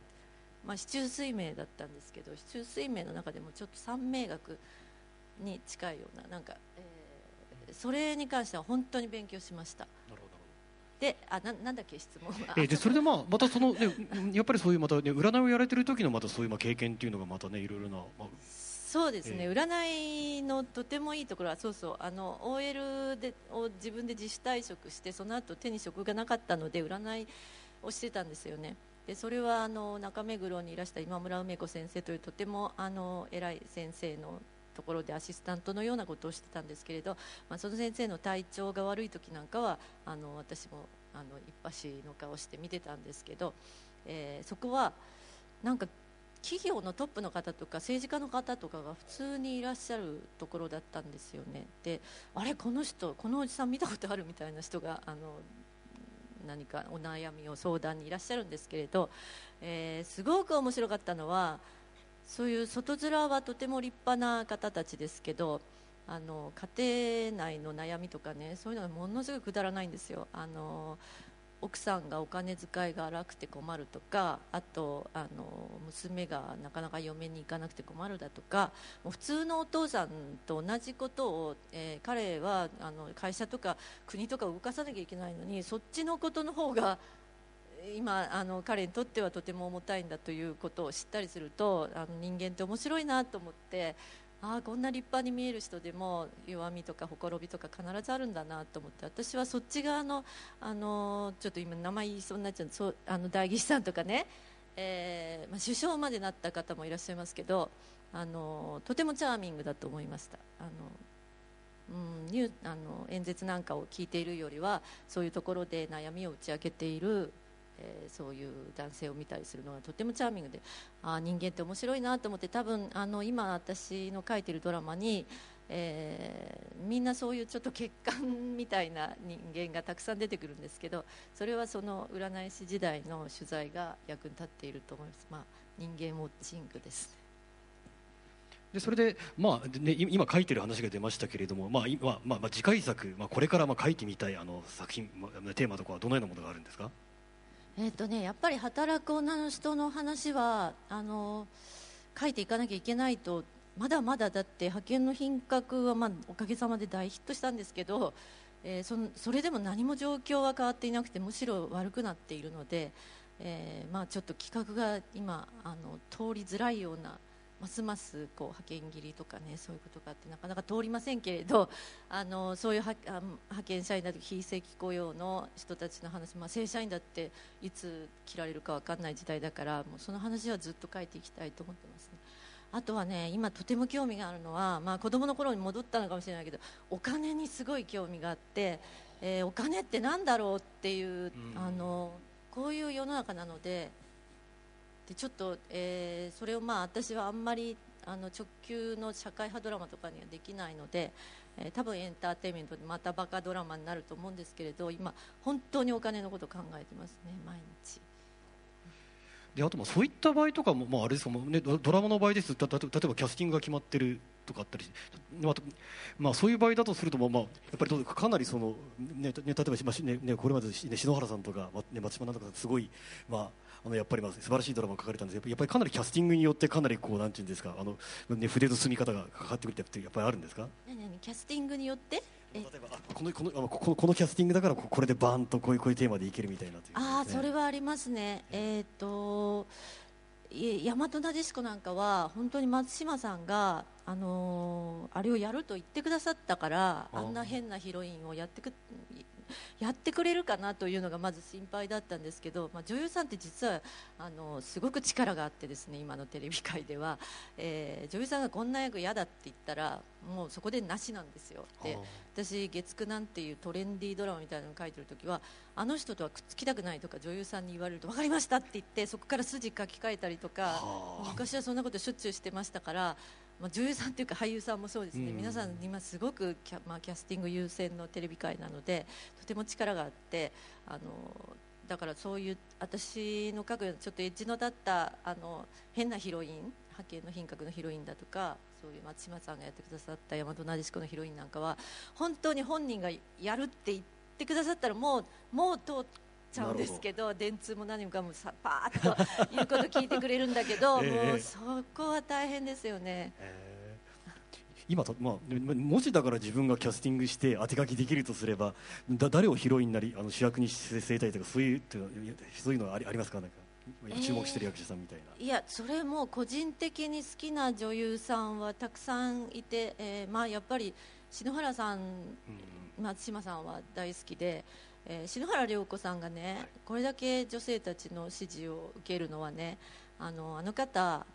まあ、市中水明だったんですけど市中水明の中でもちょっと三名学に近いようななんか、えー、それに関しては本当に勉強しました。なるほど。であななんだっけ質問は、えーでそれでまあまたそのねやっぱりそういうまたね占いをやられてる時のまたそういうまあ経験っていうのがまたねいろいろな、まあ、そうですね、え占いのとてもいいところはそうそう。あの OL でを自分で自主退職してその後手に職がなかったので占いをしてたんですよね。でそれはあの中目黒にいらした今村梅子先生というとてもあの偉い先生のところでアシスタントのようなことをしてたんですけれど、まあ、その先生の体調が悪い時なんかはあの私もあの一発の顔して見てたんですけど、えーそこはなんか企業のトップの方とか政治家の方とかが普通にいらっしゃるところだったんですよね。であれこの人このおじさん見たことあるみたいな人があの何かお悩みを相談にいらっしゃるんですけれど、えーすごく面白かったのはそういう外面はとても立派な方たちですけどあの家庭内の悩みとかねそういうのがものすごいくだらないんですよ。あの奥さんがお金遣いが荒くて困るとかあとあの娘がなかなか嫁に行かなくて困るだとかもう普通のお父さんと同じことを、えー彼はあの会社とか国とか動かさなきゃいけないのにそっちのことの方が今あの彼にとってはとても重たいんだということを知ったりするとあの人間って面白いなと思ってああこんな立派に見える人でも弱みとかほころびとか必ずあるんだなと思って私はそっち側のあのちょっと今名前言いそうになっちゃうそうあの代議士さんとかね、えーまあ、首相までなった方もいらっしゃいますけどあのとてもチャーミングだと思いました。あのうん、ニュあの演説なんかを聞いているよりはそういうところで悩みを打ち明けている、えーそういう男性を見たりするのがとてもチャーミングであ人間って面白いなと思って多分あの今私の書いてるドラマに、えーみんなそういうちょっと欠陥みたいな人間がたくさん出てくるんですけどそれはその占い師時代の取材が役に立っていると思います、まあ、人間ウォッチングです。ねでそれで、まあね、今書いてる話が出ましたけれども、まあ今まあまあ、次回作、まあ、これからまあ書いてみたいあの作品、まあ、テーマとかはどのようなものがあるんですか？えっとね、やっぱり働く女の人の話はあの書いていかなきゃいけないとまだまだだって派遣の品格は、まあ、おかげさまで大ヒットしたんですけど、えーそそれでも何も状況は変わっていなくてむしろ悪くなっているので、えーまあ、ちょっと企画が今あの通りづらいようなますますこう派遣切りとかねそういうことがあってなかなか通りませんけれど *laughs* あのそういうはあ派遣社員だとか非正規雇用の人たちの話、まあ、正社員だっていつ切られるか分かんない時代だからもうその話はずっと書いていきたいと思ってますね。あとはね今とても興味があるのは、まあ、子供の頃に戻ったのかもしれないけどお金にすごい興味があって、えーお金ってなんだろうっていう、うんあのこういう世の中なのででちょっと、えーそれをまあ私はあんまりあの直球の社会派ドラマとかにはできないので、えー多分エンターテインメントでまたバカドラマになると思うんですけれど今本当にお金のことを考えてますね毎日。であとまあそういった場合とかも、まあ、あれですか、もうね、ドラマの場合ですと例えばキャスティングが決まってるとかあったり、まあまあ、そういう場合だとすると、まあ、やっぱりかなりその、ねね、例えば、ね、これまで、ね、篠原さんとか、ね、松島なんとかすごい、まあ、あのやっぱりまあ素晴らしいドラマが書かれたんです。けどやっぱりかなりキャスティングによってかなりこうなんていうんですかあの、ね、筆の進み方がかかってくるってやっぱりあるんですか？キャスティングによって？え例えばあこのこのこのこのキャスティングだからここれでバーンとこういうこういうテーマでいけるみたいなという。あそれはありますね。えっ、と。い大和なでしこなんかは本当に松島さんが、あのーあれをやると言ってくださったからあんな変なヒロインをやってく *laughs* やってくれるかなというのがまず心配だったんですけど、まあ、女優さんって実はあのすごく力があってですね今のテレビ界では、えー女優さんがこんな役嫌だって言ったらもうそこでなしなんですよ。で私月9なんていうトレンディードラマみたいなのを書いてる時はあの人とはくっつきたくないとか女優さんに言われると分かりましたって言ってそこから筋書き換えたりとかはあ。昔はそんなことしょっちゅうしてましたから、まあ、女優さんっていうか俳優さんもそうですね、うん。皆さん今すごくキャ,、まあ、キャスティング優先のテレビ界なのでとても力があってあのだからそういう私の書くちょっとエッジの立ったあの変なヒロイン派遣の品格のヒロインだとかそういう松島さんがやってくださった大和なでしこのヒロインなんかは本当に本人がやるって言ってくださったらもうもう通っちゃうんですけど。電通も何もかもさパーッと言うこと聞いてくれるんだけど、*laughs* ええもうそこは大変ですよね。えー。今と、まあ、もしだから自分がキャスティングして当て書きできるとすればだ誰をヒロインなりあの主役に据えたいとかそういうそういうのはありありますか？なんか注目してる役者さんみたいな、えー、いやそれも個人的に好きな女優さんはたくさんいて、えーまあ、やっぱり篠原さん、松島さんは大好きで、えー、篠原涼子さんがね、はい、これだけ女性たちの支持を受けるのはねあのあの方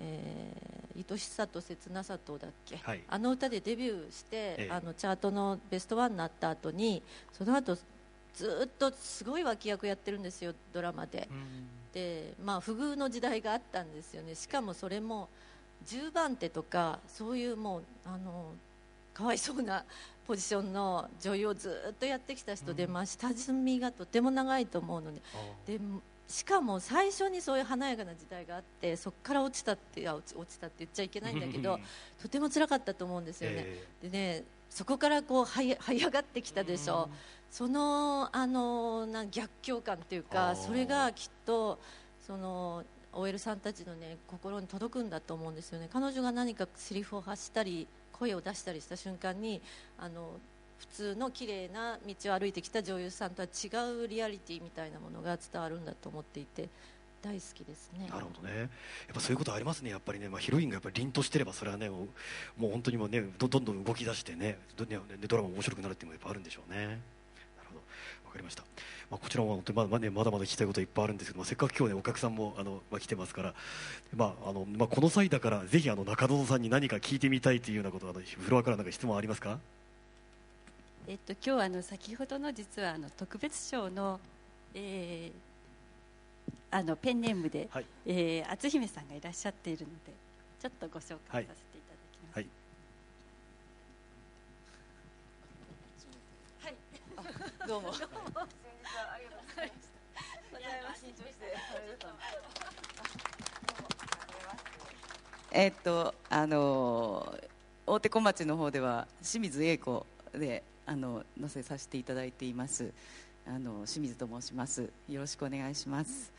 えー、愛しさと切なさとだっけ、はい、あの歌でデビューして、ええ、あのチャートのベストワンになった後にその後ずっとすごい脇役やってるんですよドラマで、でまあ不遇の時代があったんですよね。しかもそれも10番手とかそういうもうあのかわいそうなポジションの女優をずっとやってきた人で、まあ、下積みがとても長いと思うので。でしかも最初にそういう華やかな時代があってそこから落ちたって落ち落ちたって言っちゃいけないんだけどとても辛かったと思うんですよね。えー、でねそこからこう這い這い上がってきたでしょ、うそのあのな逆境感っていうかそれがきっとその OL さんたちの、ね、心に届くんだと思うんですよね。彼女が何かセリフを発したり声を出したりした瞬間にあの普通の綺麗な道を歩いてきた女優さんとは違うリアリティみたいなものが伝わるんだと思っていて大好きですね。なるほどね。やっぱそういうことありますね。やっぱりね、まあヒロインがやっぱり凛としてればそれはね、もうもう本当にもうねどどんどん動き出してね、どねドラマ面白くなるっていうのもやっぱあるんでしょうね。なるほど、わかりました。まあこちらも本当にまだねまだまだ聞きたいこといっぱいあるんですけど、まあせっかく今日ねお客さんもあのまあ来てますから、まああのまあこの際だからぜひあの中園さんに何か聞いてみたいというようなことあのフロアからなんか質問ありますか？えっと、今日あの先ほどの実はあの特別賞の,、えー、あのペンネームで、はい、えー、篤姫さんがいらっしゃっているのでちょっとご紹介させていただきます。はい、はい、*laughs* どうも。*laughs* どうも。ありがとうございます。緊張して。えっとあの大手小町の方では清水英子であの載せさせていただいています。あの清水と申します。よろしくお願いします、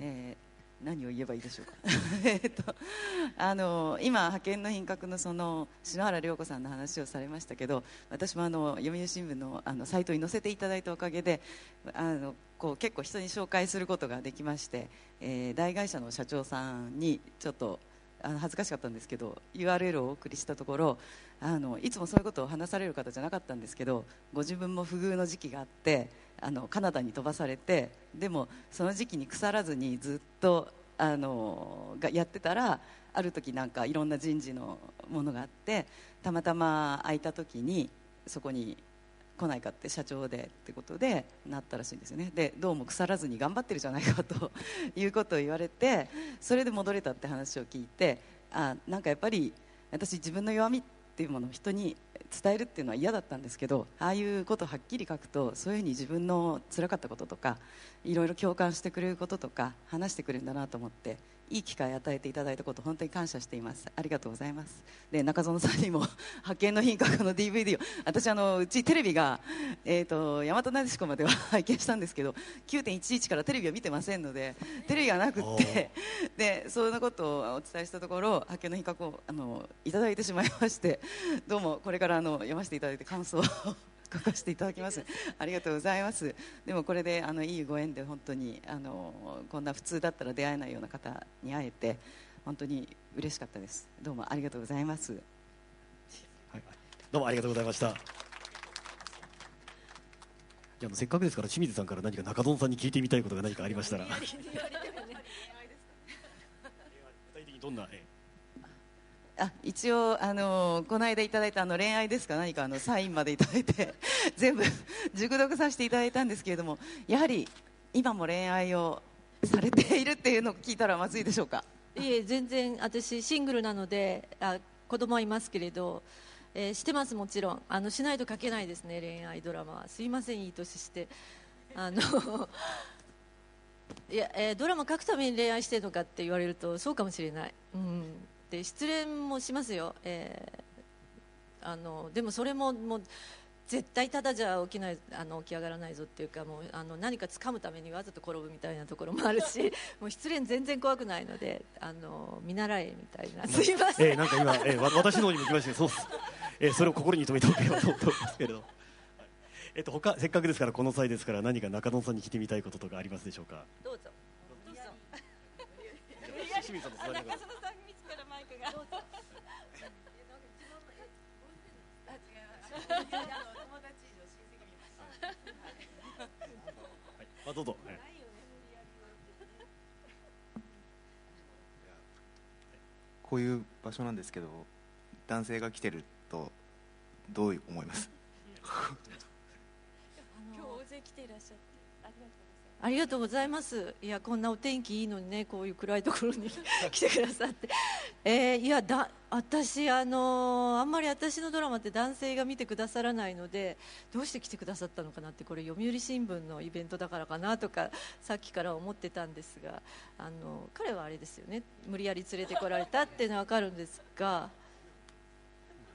えー、何を言えばいいでしょうか？*laughs* えっとあの今派遣の品格のその篠原涼子さんの話をされましたけど私もあの読売新聞のあのサイトに載せていただいたおかげであのこう結構人に紹介することができまして、えー、大会社の社長さんにちょっとあの恥ずかしかったんですけど URL をお送りしたところあのいつもそういうことを話される方じゃなかったんですけどご自分も不遇の時期があってあのカナダに飛ばされてでもその時期に腐らずにずっとあのがやってたらある時なんかいろんな人事のものがあってたまたま空いた時にそこに来ないかって社長でってことでなったらしいんですよね。でどうも腐らずに頑張ってるじゃないかと *laughs* いうことを言われてそれで戻れたって話を聞いてあなんかやっぱり私自分の弱みっていうものを人に伝えるっていうのは嫌だったんですけどああいうことをはっきり書くとそういうふうに自分のつらかったこととかいろいろ共感してくれることとか話してくれるんだなと思っていい機会を与えていただいたこと本当に感謝しています。ありがとうございます。で中園さんにも *laughs* 派遣の品格の DVD を。私あのうちテレビが、えーと、大和なでしこまでは *laughs* 拝見したんですけど9.11からテレビは見てませんのでテレビがなくってでそんなことをお伝えしたところ派遣の品格をあのいただいてしまいましてどうもこれからあの読ませていただいて感想を書かせていただきます。ありがとうございます。でもこれであのいいご縁で本当にあのこんな普通だったら出会えないような方に会えて本当に嬉しかったです。どうもありがとうございます、はい、どうもありがとうございました。じゃあせっかくですから清水さんから何か中園さんに聞いてみたいことが何かありましたら。具体的にどんな絵あ一応あのこの間いただいたあの恋愛ですか？何かあのサインまでいただいて *laughs* 全部 *laughs* 熟読させていただいたんですけれどもやはり今も恋愛をされているっていうのを聞いたらまずいでしょうか？いえ全然私シングルなのであ子供はいますけれど、えー、してますもちろん。あのしないと書けないですね恋愛ドラマは。すいませんいい年して。あの *laughs* いや、えー、ドラマ書くために恋愛してるのかって言われるとそうかもしれない、うん、で失恋もしますよ、えー、あのでもそれももう絶対ただじゃ起きないあの起き上がらないぞっていうかもうあの何か掴むためにわざと転ぶみたいなところもあるし *laughs* もう失恋全然怖くないのであの見習えみたいな。すいません、えー、なんか今、えー、わ私の方にも来ましたけどそうっす、えー、それを心に留めておけようと思ってますけれど、えっと他せっかくですからこの際ですから何か中野さんに聞いてみたいこととかありますでしょうか？どうぞ。どうぞ。清水さんと座りながらあどうぞ、はい。こういう場所なんですけど男性が来てるとどう思います？今日大勢来ていらっしゃってありがとうございますい。やこんなお天気いいのにねこういう暗いところに *laughs* 来てくださって、えーいやだ私あのーあんまり私のドラマって男性が見てくださらないのでどうして来てくださったのかなってこれ読売新聞のイベントだからかなとかさっきから思ってたんですがあの彼はあれですよね無理やり連れてこられたっていうのはわかるんですがあ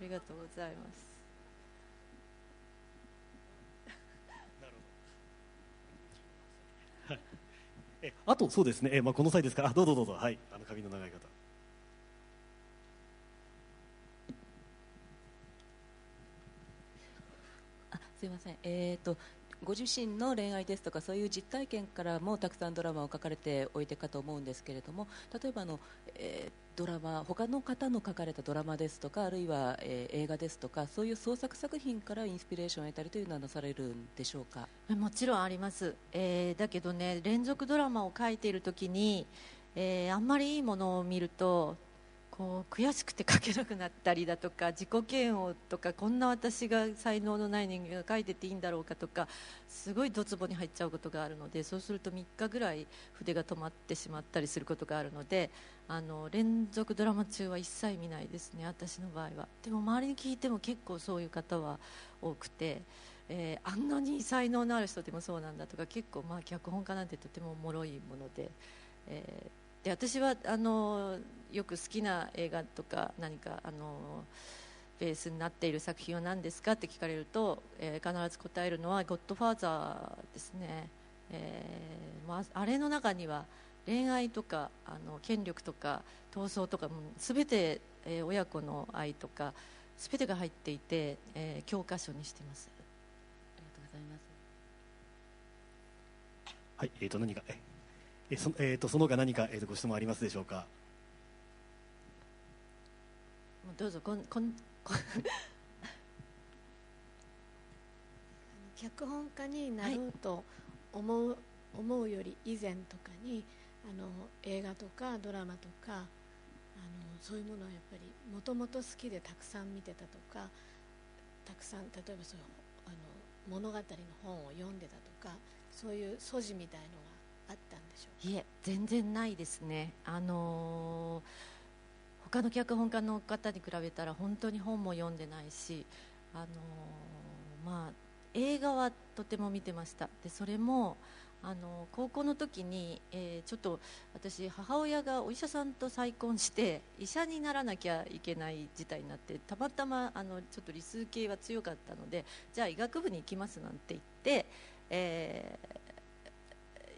りがとうございます。えあとそうですね、えまあ、この際ですか？ら *laughs* あどうぞどうぞ。はい。あの髪の長い方。あすいません、えー、とご自身の恋愛ですとかそういう実体験からもたくさんドラマを書かれておいてかと思うんですけれども例えばあの、えードラマ他の方の書かれたドラマですとかあるいは、えー映画ですとかそういう創作作品からインスピレーションを得たりというのはなされるんでしょうか？もちろんあります、えーだけどね連続ドラマを書いている時に、えーあんまりいいものを見るとこう悔しくて書けなくなったりだとか自己嫌悪とかこんな私が才能のない人間が書いてていいんだろうかとかすごいドツボに入っちゃうことがあるのでそうすると3日ぐらい筆が止まってしまったりすることがあるのであの連続ドラマ中は一切見ないですね私の場合はでも周りに聞いても結構そういう方は多くて。えーあんなに才能のある人でもそうなんだとか結構まあ脚本家なんてとても脆いもので,、えーで私はあのよく好きな映画とか何かあのベースになっている作品は何ですかって聞かれると、えー必ず答えるのは「ゴッドファーザー」ですね、えーまあ、あれの中には恋愛とかあの権力とか闘争とかも全て、えー親子の愛とか全てが入っていて、えー教科書にしてます。ありがとうございますはいえー、と何かええそ,、えー、とその他何か、えー、とご質問ありますでしょうか？もうどうぞこんこんこん。脚本家になろうと思う,、思うより以前とかにあの映画とかドラマとかあのそういうものをやっぱりもともと好きでたくさん見てたとかたくさん例えばそういうあの物語の本を読んでたとかそういう素地みたいのがあったんでしょういえ全然ないですね。あのー他の脚本家の方に比べたら本当に本も読んでないしあのーまあ映画はとても見てました。でそれもあの高校の時に、えーちょっと私母親がお医者さんと再婚して医者にならなきゃいけない事態になってたまたまあのちょっと理数系は強かったのでじゃあ医学部に行きますなんて言って、えー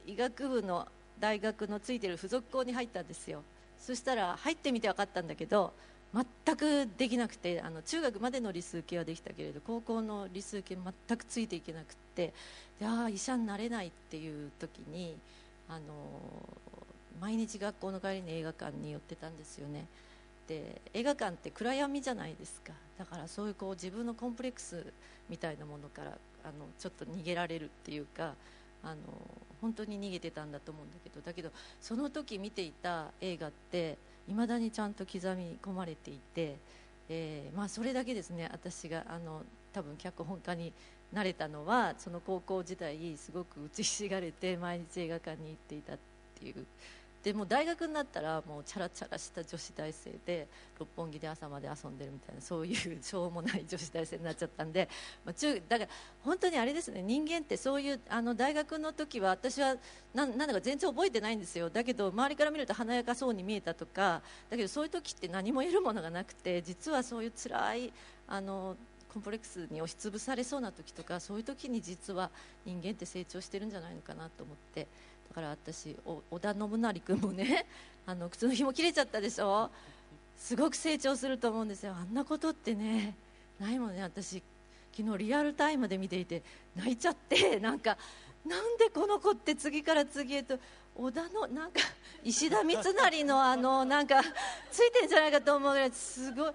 医学部の大学のついてる付属校に入ったんですよ。そしたら入ってみて分かったんだけど全くできなくてあの中学までの理数系はできたけれど高校の理数系全くついていけなくってでああ医者になれないっていう時にあの毎日学校の帰りに映画館に寄ってたんですよね。で映画館って暗闇じゃないですか。だからそういうこう自分のコンプレックスみたいなものからあのちょっと逃げられるっていうかあの本当に逃げてたんだと思うんだけどだけどその時見ていた映画っていまだにちゃんと刻み込まれていて、えーまあ、それだけですね私があの多分脚本家になれたのはその高校時代すごく打ちひしがれて毎日映画館に行っていたっていうでも大学になったらもうチャラチャラした女子大生で六本木で朝まで遊んでるみたいなそういうしょうもない女子大生になっちゃったんで、まあ、中だから本当にあれですね人間ってそういうあの大学の時は私はなんだか全然覚えてないんですよ。だけど周りから見ると華やかそうに見えたとかだけどそういう時って何も得るものがなくて実はそういう辛いあのコンプレックスに押しつぶされそうな時とかそういう時に実は人間って成長してるんじゃないのかなと思ってから私お織田信成君もね *laughs* あの靴の紐切れちゃったでしょ？すごく成長すると思うんですよ。あんなことってねないもんね。私昨日リアルタイムで見ていて泣いちゃって *laughs* なんかなんでこの子って次から次へと織田のなんか石田三成のあのなんかついてんじゃないかと思うぐらいすごい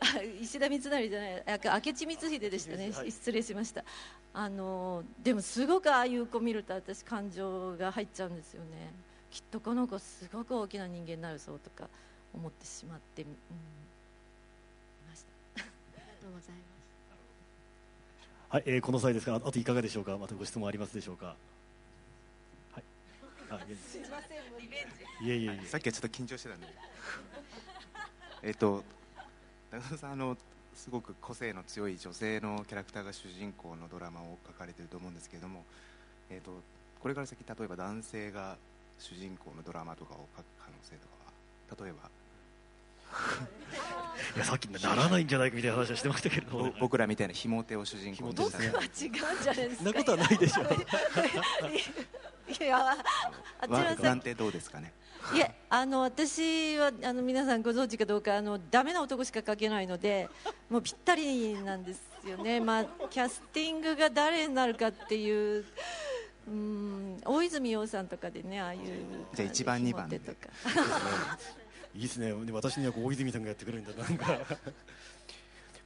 あ石田三成じゃないあ明智光秀でしたね、はい。失礼しましたあのでもすごくああいう子見ると私感情が入っちゃうんですよね。きっとこの子すごく大きな人間になるぞとか思ってしまって、うん、いました。ありがとうございますはい、えーこの際ですがああといかがでしょうか？またご質問ありますでしょうか？はい。あすいませんリベンジ。いえいえいえ。さっきはちょっと緊張してたんで。えっと長澤さんあのすごく個性の強い女性のキャラクターが主人公のドラマを書かれていると思うんですけれども、えっとこれから先例えば男性が主人公のドラマとかを書く可能性とかは例えばいやさっきならないんじゃないかみたいな話はしてましたけれど僕らみたいなひも手を主人公にしたら。ひも手は違うんじゃないですか。そんなことはないでしょ。ういやああちらさん。わなんてどうですかね？いえあの私はあの皆さんご存知かどうかあのダメな男しか書けないのでもうぴったりなんですよね、まあ、キャスティングが誰になるかっていううん大泉洋さんとかでねああいうじゃあ一番二番ひも手とかいいですね。で私には大泉さんがやってくれるんだ。なんか。*laughs*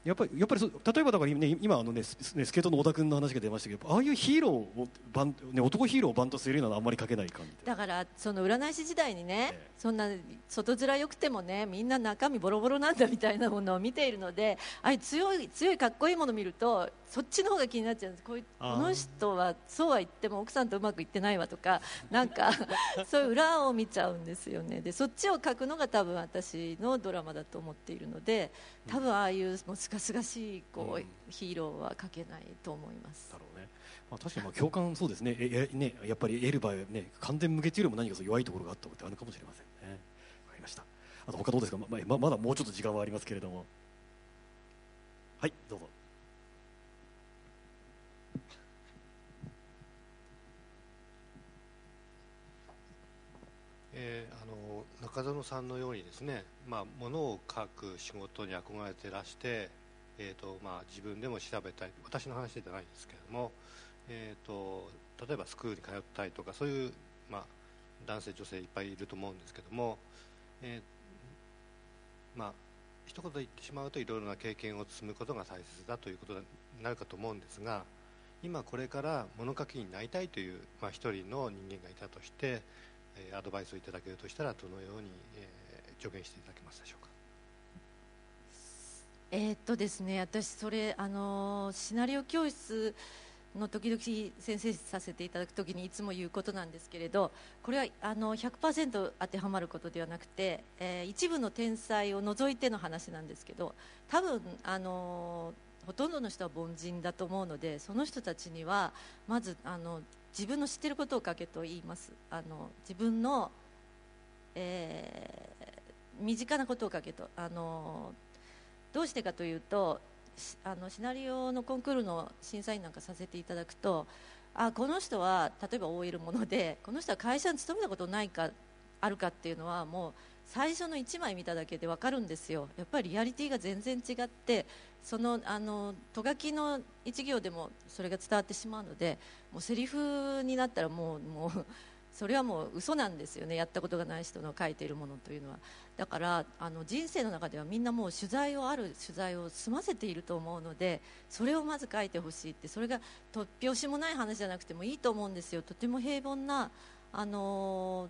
やっぱりやっぱり例えばだから、ね、今あの、ねスねスケートの小田君の話が出ましたけどああいうヒーローをバン、ね、男ヒーローをバンとするようなのはあんまり書けない感じでだからその占い師時代にね、ええ。そんな外面良くてもねみんな中身ボロボロなんだみたいなものを見ているのでああいう強い強いかっこいいものを見るとそっちの方が気になっちゃうんです。この人はそうは言っても奥さんとうまくいってないわとか *laughs* なんかそういう裏を見ちゃうんですよね。でそっちを書くのが多分私のドラマだと思っているので多分ああいうもうすがすがしいこう、うん。ヒーローは書けないと思います。だろうね、まあ、確かにまあ共感そうですね。ええねやっぱり得る場合はね完全無欠よりも何かそう弱いところがあったことあるかもしれませんね。わかりました。あと他どうですか？ままままだもうちょっと時間はありますけれども。はいどうぞえーあの中園さんのようにですね、まあ、ものを書く仕事に憧れてらして、えーとまあ、自分でも調べたい私の話じゃないんですけれども、えー、と例えばスクールに通ったりとかそういう、まあ、男性女性いっぱいいると思うんですけども、えーまあ一言言ってしまうといろいろな経験を積むことが大切だということになるかと思うんですが今これから物書きになりたいという、まあ、一人の人間がいたとしてアドバイスをいただけるとしたらどのように、えー助言していただけますでしょうか？えーっとですね私それあのシナリオ教室の時々先生させていただく時にいつも言うことなんですけれどこれはあの100%当てはまることではなくて、えー一部の天才を除いての話なんですけど多分あのほとんどの人は凡人だと思うのでその人たちにはまずあの自分の知ってることを書けと言います。あの自分の、えー身近なことを書けと。あのどうしてかというとあのシナリオのコンクールの審査員なんかさせていただくとあこの人は例えば OL ものでこの人は会社に勤めたことないかあるかっていうのはもう最初の1枚見ただけで分かるんですよ。やっぱりリアリティが全然違ってそのあのとがきの一行でもそれが伝わってしまうのでもうセリフになったらもうもう *laughs* それはもう嘘なんですよね。やったことがない人の書いているものというのは。だからあの人生の中ではみんなもう取材をある取材を済ませていると思うのでそれをまず書いてほしいってそれが突拍子もない話じゃなくてもいいと思うんですよ。とても平凡なあの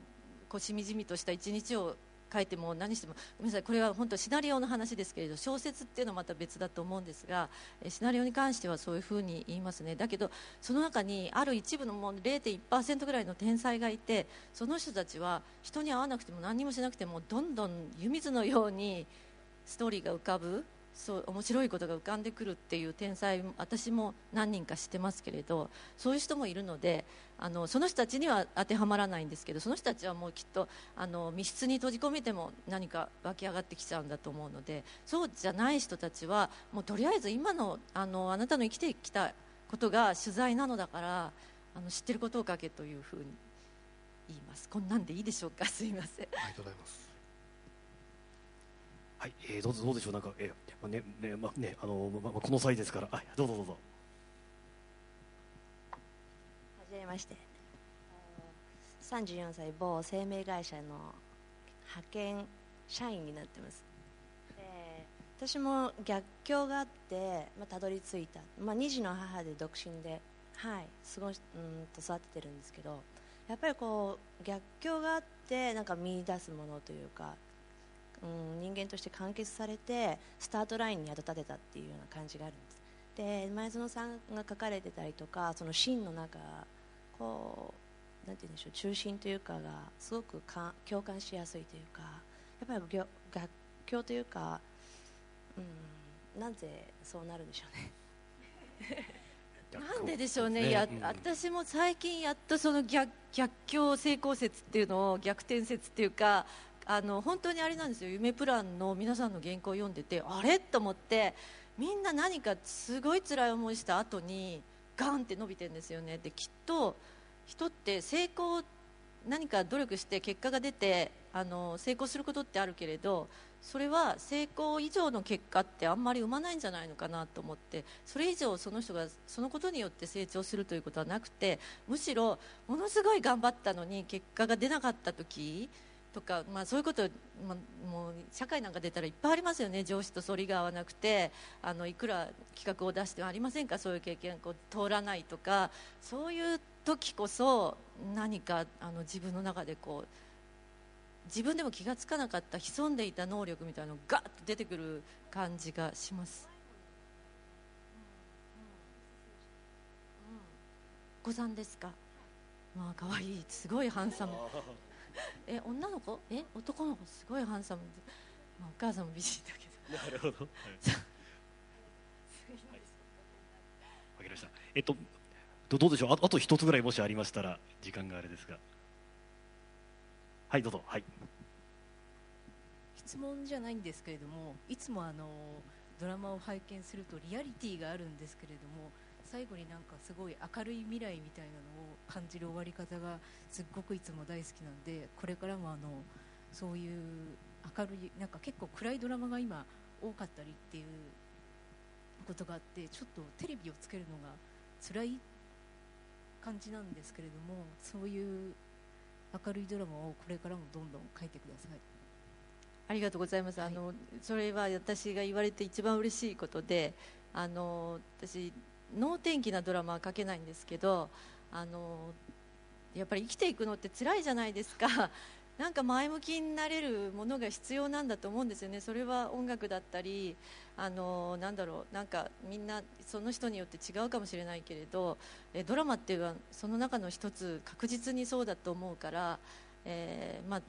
こうしみじみとした一日を書いても何してもごめんなさいこれは本当シナリオの話ですけれど小説っていうのはまた別だと思うんですがシナリオに関してはそういうふうに言いますね。だけどその中にある一部のもう0.1%ぐらいの天才がいてその人たちは人に会わなくても何もしなくてもどんどん湯水のようにストーリーが浮かぶ。そう面白いことが浮かんでくるっていう天才私も何人か知ってますけれどそういう人もいるのであのその人たちには当てはまらないんですけどその人たちはもうきっとあの密室に閉じ込めても何か湧き上がってきちゃうんだと思うのでそうじゃない人たちはもうとりあえず今のあのあなたの生きてきたことが取材なのだからあの知ってることを書けというふうに言います。こんなんでいいでしょうか？すいません。ありがとうございます。はい、えー、どうぞどうでしょうなんか、えー、ねねまねあのままこの際ですから、はい、どうぞどうぞ。はじめまして。34歳某生命会社の派遣社員になってます。で私も逆境があって、まあ、たどり着いた、まあ、2児の母で独身で、はい、過ごしうんと育ててるんですけどやっぱりこう逆境があってなんか見出すものというか、うん、人間として完結されてスタートラインに宿立てたっていうような感じがあるんです。で前園さんが書かれてたりとかその芯の中こうなんて言うんでしょう中心というかがすごくか共感しやすいというかやっぱりぎょ逆境というか、うん、なぜそうなるんでしょうね。なんででしょうね、いやうん。私も最近やっとその逆逆境成功説っていうのを逆転説っていうかあの本当にあれなんですよ。夢プランの皆さんの原稿を読んでてあれ？と思ってみんな何かすごい辛い思いした後にガンって伸びてるんですよね。できっと人って成功何か努力して結果が出てあの成功することってあるけれどそれは成功以上の結果ってあんまり生まないんじゃないのかなと思ってそれ以上その人がそのことによって成長するということはなくてむしろものすごい頑張ったのに結果が出なかった時とか、まあ、そういうこと、まあ、もう社会なんか出たらいっぱいありますよね上司と反りが合わなくてあのいくら企画を出してもありませんか？そういう経験こう通らないとかそういう時こそ何かあの自分の中でこう自分でも気がつかなかった潜んでいた能力みたいなのがガッと出てくる感じがします。お子さんですか？まあ可愛いすごいハンサム。*laughs* *laughs* え女の子？え男の子？すごいハンサムで。まあお母さんも美人だけど。*laughs* なるほど。わかりました。えっとどどうでしょう？ああと一つぐらいもしありましたら時間があれですが。はいどうぞはい。質問じゃないんですけれどもいつもあのドラマを拝見するとリアリティがあるんですけれども最後になんかすごい明るい未来みたいなのを感じる終わり方がすっごくいつも大好きなんでこれからもあのそういう明るいなんか結構暗いドラマが今多かったりっていうことがあってちょっとテレビをつけるのが辛い感じなんですけれどもそういう明るいドラマをこれからもどんどん書いてください。ありがとうございます。あのそれは私が言われて一番嬉しいことで、あの私能天気なドラマは書けないんですけど、あのやっぱり生きていくのって辛いじゃないですか。*laughs* なんか前向きになれるものが必要なんだと思うんですよね。それは音楽だったり、あのなんだろう、なんかみんなその人によって違うかもしれないけれど、えドラマっていうのはその中の一つ確実にそうだと思うから、えーまあ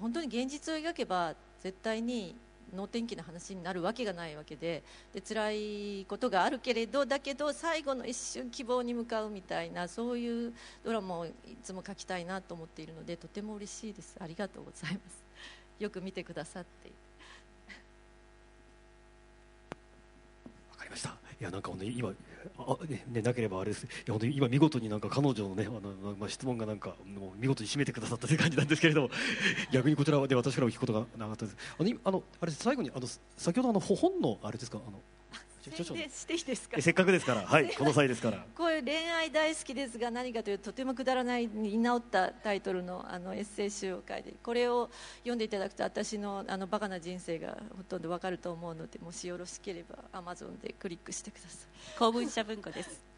本当に現実を描けば絶対に能天気な話になるわけがないわけでで辛いことがあるけれどだけど最後の一瞬希望に向かうみたいなそういうドラマをいつも書きたいなと思っているのでとても嬉しいです。ありがとうございます。よく見てくださってわかりました。いやなんかね今あねねなければあれです。いや本当に今見事になんか彼女のねあのまあ質問がなんかもう見事に締めてくださったという感じなんですけれども、*laughs* 逆にこちらで私からも聞くことがなかったです。あのあのあれ最後にあの先ほどあの本のあれですかあのせっかくですから。はいこの際ですから。これ恋愛大好きですが何かというととてもくだらないに直ったタイトルのあのエッセイ集を書いてこれを読んでいただくと私のあのバカな人生がほとんどわかると思うのでもしよろしければアマゾンでクリックしてください。公文社文庫です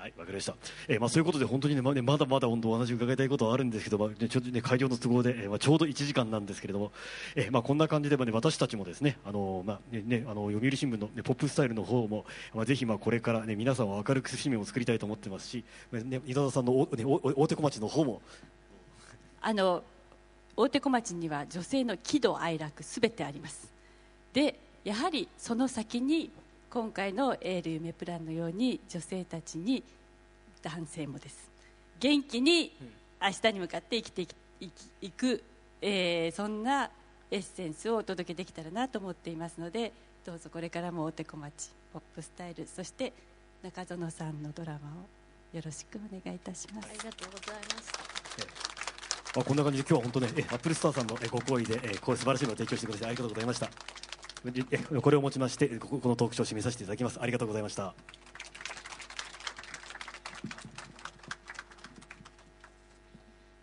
はい、わかりました。えーまあ、そういうことで、本当にね、まあ、ね、まだまだ本当お話伺いたいことはあるんですけど、まあ、ね、ちょっとね、会場の都合で、えーまあ、ちょうど1時間なんですけれども。えーまあ、こんな感じで、まあね、私たちもですね、あのーまあ、ね、ね、あの、読売新聞の、ね、ポップスタイルの方も、まあ、ぜひ、まあ、これからね、皆さんを明るく紙面を作りたいと思ってますし。まあね、稲田さんのお、ね、お、お大手小町の方も。あの大手小町には女性の喜怒哀楽すべてありますでやはりその先に今回のエール夢プランのように女性たちに男性もです元気に明日に向かって生きていく、えーそんなエッセンスをお届けできたらなと思っていますのでどうぞこれからも大手小町ポップスタイルそして中園さんのドラマをよろしくお願いいたしますありがとうございますまあ、こんな感じで今日は本当ね、えアップルスターさんのえご好意で、えこういう素晴らしいのを提供してくださいありがとうございました。*laughs* これをもちましてこここのトークショーを締めさせていただきます。ありがとうございました。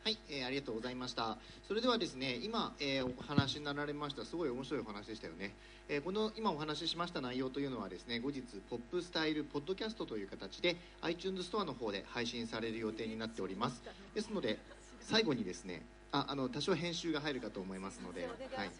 はい、えーありがとうございました。それではですね、今、えーお話になられました、すごい面白いお話でしたよね。えーこの今お話ししました内容というのはですね、後日ポップスタイルポッドキャストという形で iTunes ストアの方で配信される予定になっております。ですので最後にですね、ああの多少編集が入るかと思いますので、はい。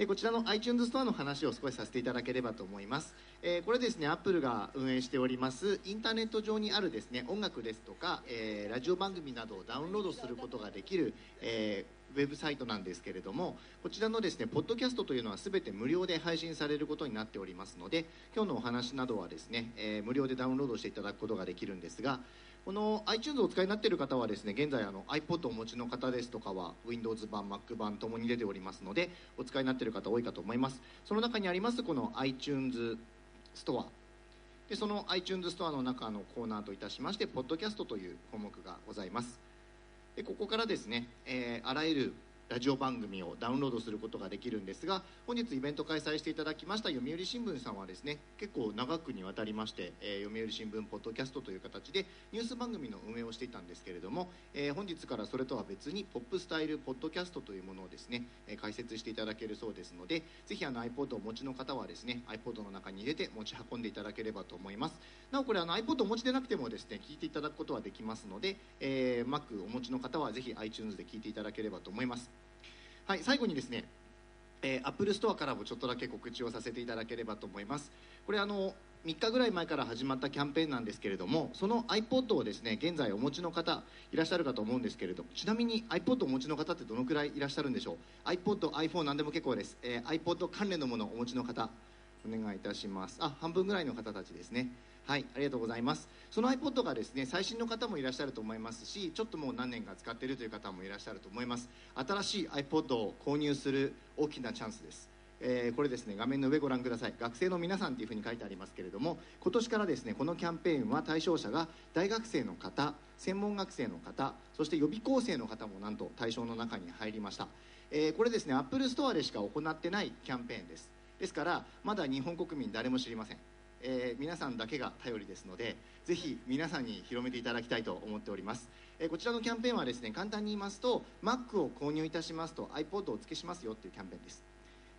でこちらの iTunes ストアの話を少しさせていただければと思います、えこれですね Apple が運営しておりますインターネット上にあるですね音楽ですとか、えラジオ番組などをダウンロードすることができる、えーウェブサイトなんですけれどもこちらのですねポッドキャストというのは全て無料で配信されることになっておりますので今日のお話などはですね、えー無料でダウンロードしていただくことができるんですがこの iTunes をお使いになっている方はですね現在あの iPod をお持ちの方ですとかは Windows 版 Mac 版ともに出ておりますのでお使いになっている方多いかと思います。その中にありますこの iTunes ストアでその iTunes ストアの中のコーナーといたしましてポッドキャストという項目がございます。でここからですね、えーあらゆるラジオ番組をダウンロードすることができるんですが本日イベント開催していただきました読売新聞さんはですね結構長くにわたりまして、えー読売新聞ポッドキャストという形でニュース番組の運営をしていたんですけれども、えー本日からそれとは別にポップスタイルポッドキャストというものをですね、えー開設していただけるそうですのでぜひあの iPod をお持ちの方はですね iPod の中に入れて持ち運んでいただければと思います。なおこれあの iPod お持ちでなくてもですね聞いていただくことはできますので、えー Mac お持ちの方はぜひ iTunes で聞いていただければと思います。はい最後にですねえー、アップルストアからもちょっとだけ告知をさせていただければと思います。これあの3日ぐらい前から始まったキャンペーンなんですけれどもその iPod をですね現在お持ちの方いらっしゃるかと思うんですけれどもちなみに iPod をお持ちの方ってどのくらいいらっしゃるんでしょう？iPod、iPhone 何でも結構です、えー iPod 関連のものをお持ちの方お願いいたします。あ半分ぐらいの方たちですね。はいありがとうございます。その iPod がですね最新の方もいらっしゃると思いますしちょっともう何年か使っているという方もいらっしゃると思います。新しい iPod を購入する大きなチャンスです。えーこれですね画面の上ご覧ください。学生の皆さんというふうに書いてありますけれども今年からですねこのキャンペーンは対象者が大学生の方専門学生の方そして予備校生の方もなんと対象の中に入りました、えーこれですねアップルストアでしか行ってないキャンペーンです。ですからまだ日本国民誰も知りません。えー皆さんだけが頼りですのでぜひ皆さんに広めていただきたいと思っております、えーこちらのキャンペーンはですね簡単に言いますと Mac を購入いたしますと iPod をお付けしますよっていうキャンペーンです。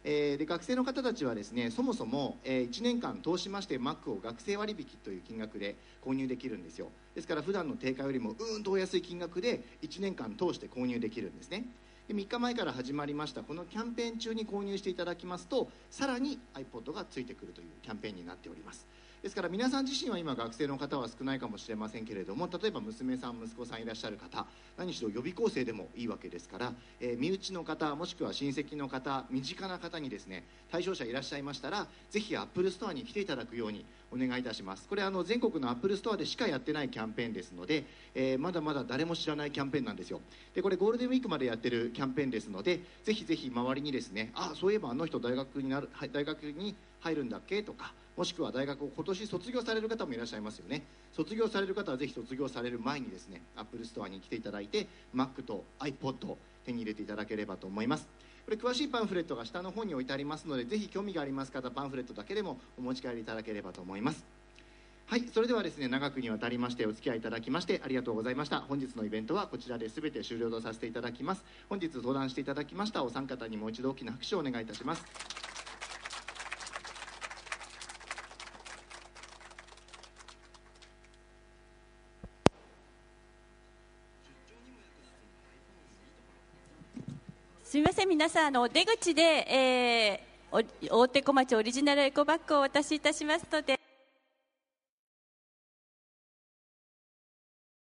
えーで学生の方たちはですねそもそも、え1年間通しまして Mac を学生割引という金額で購入できるんですよ。ですから普段の定価よりもうーんとお安い金額で1年間通して購入できるんですね。で3日前から始まりましたこのキャンペーン中に購入していただきますとさらに iPod がついてくるというキャンペーンになっております。ですから皆さん自身は今学生の方は少ないかもしれませんけれども例えば娘さん息子さんいらっしゃる方何しろ予備校生でもいいわけですから、えー身内の方もしくは親戚の方身近な方にですね対象者いらっしゃいましたらぜひアップルストアに来ていただくようにお願いいたします。これあの全国のアップルストアでしかやってないキャンペーンですので、えーまだまだ誰も知らないキャンペーンなんですよ。でこれゴールデンウィークまでやってるキャンペーンですのでぜひぜひ周りにですねあそういえばあの人大学になる大学に入るんだっけとかもしくは大学を今年卒業される方もいらっしゃいますよね。卒業される方はぜひ卒業される前にですねアップルストアに来ていただいて Mac と iPod を手に入れていただければと思います。これ詳しいパンフレットが下の方に置いてありますのでぜひ興味があります方パンフレットだけでもお持ち帰りいただければと思います。はいそれではですね長くにわたりましてお付き合いいただきましてありがとうございました。本日のイベントはこちらで全て終了とさせていただきます。本日登壇していただきましたお三方にもう一度大きな拍手をお願いいたします。せ皆さんあの出口で、えー大手小町オリジナルエコバッグをお渡しいたしますので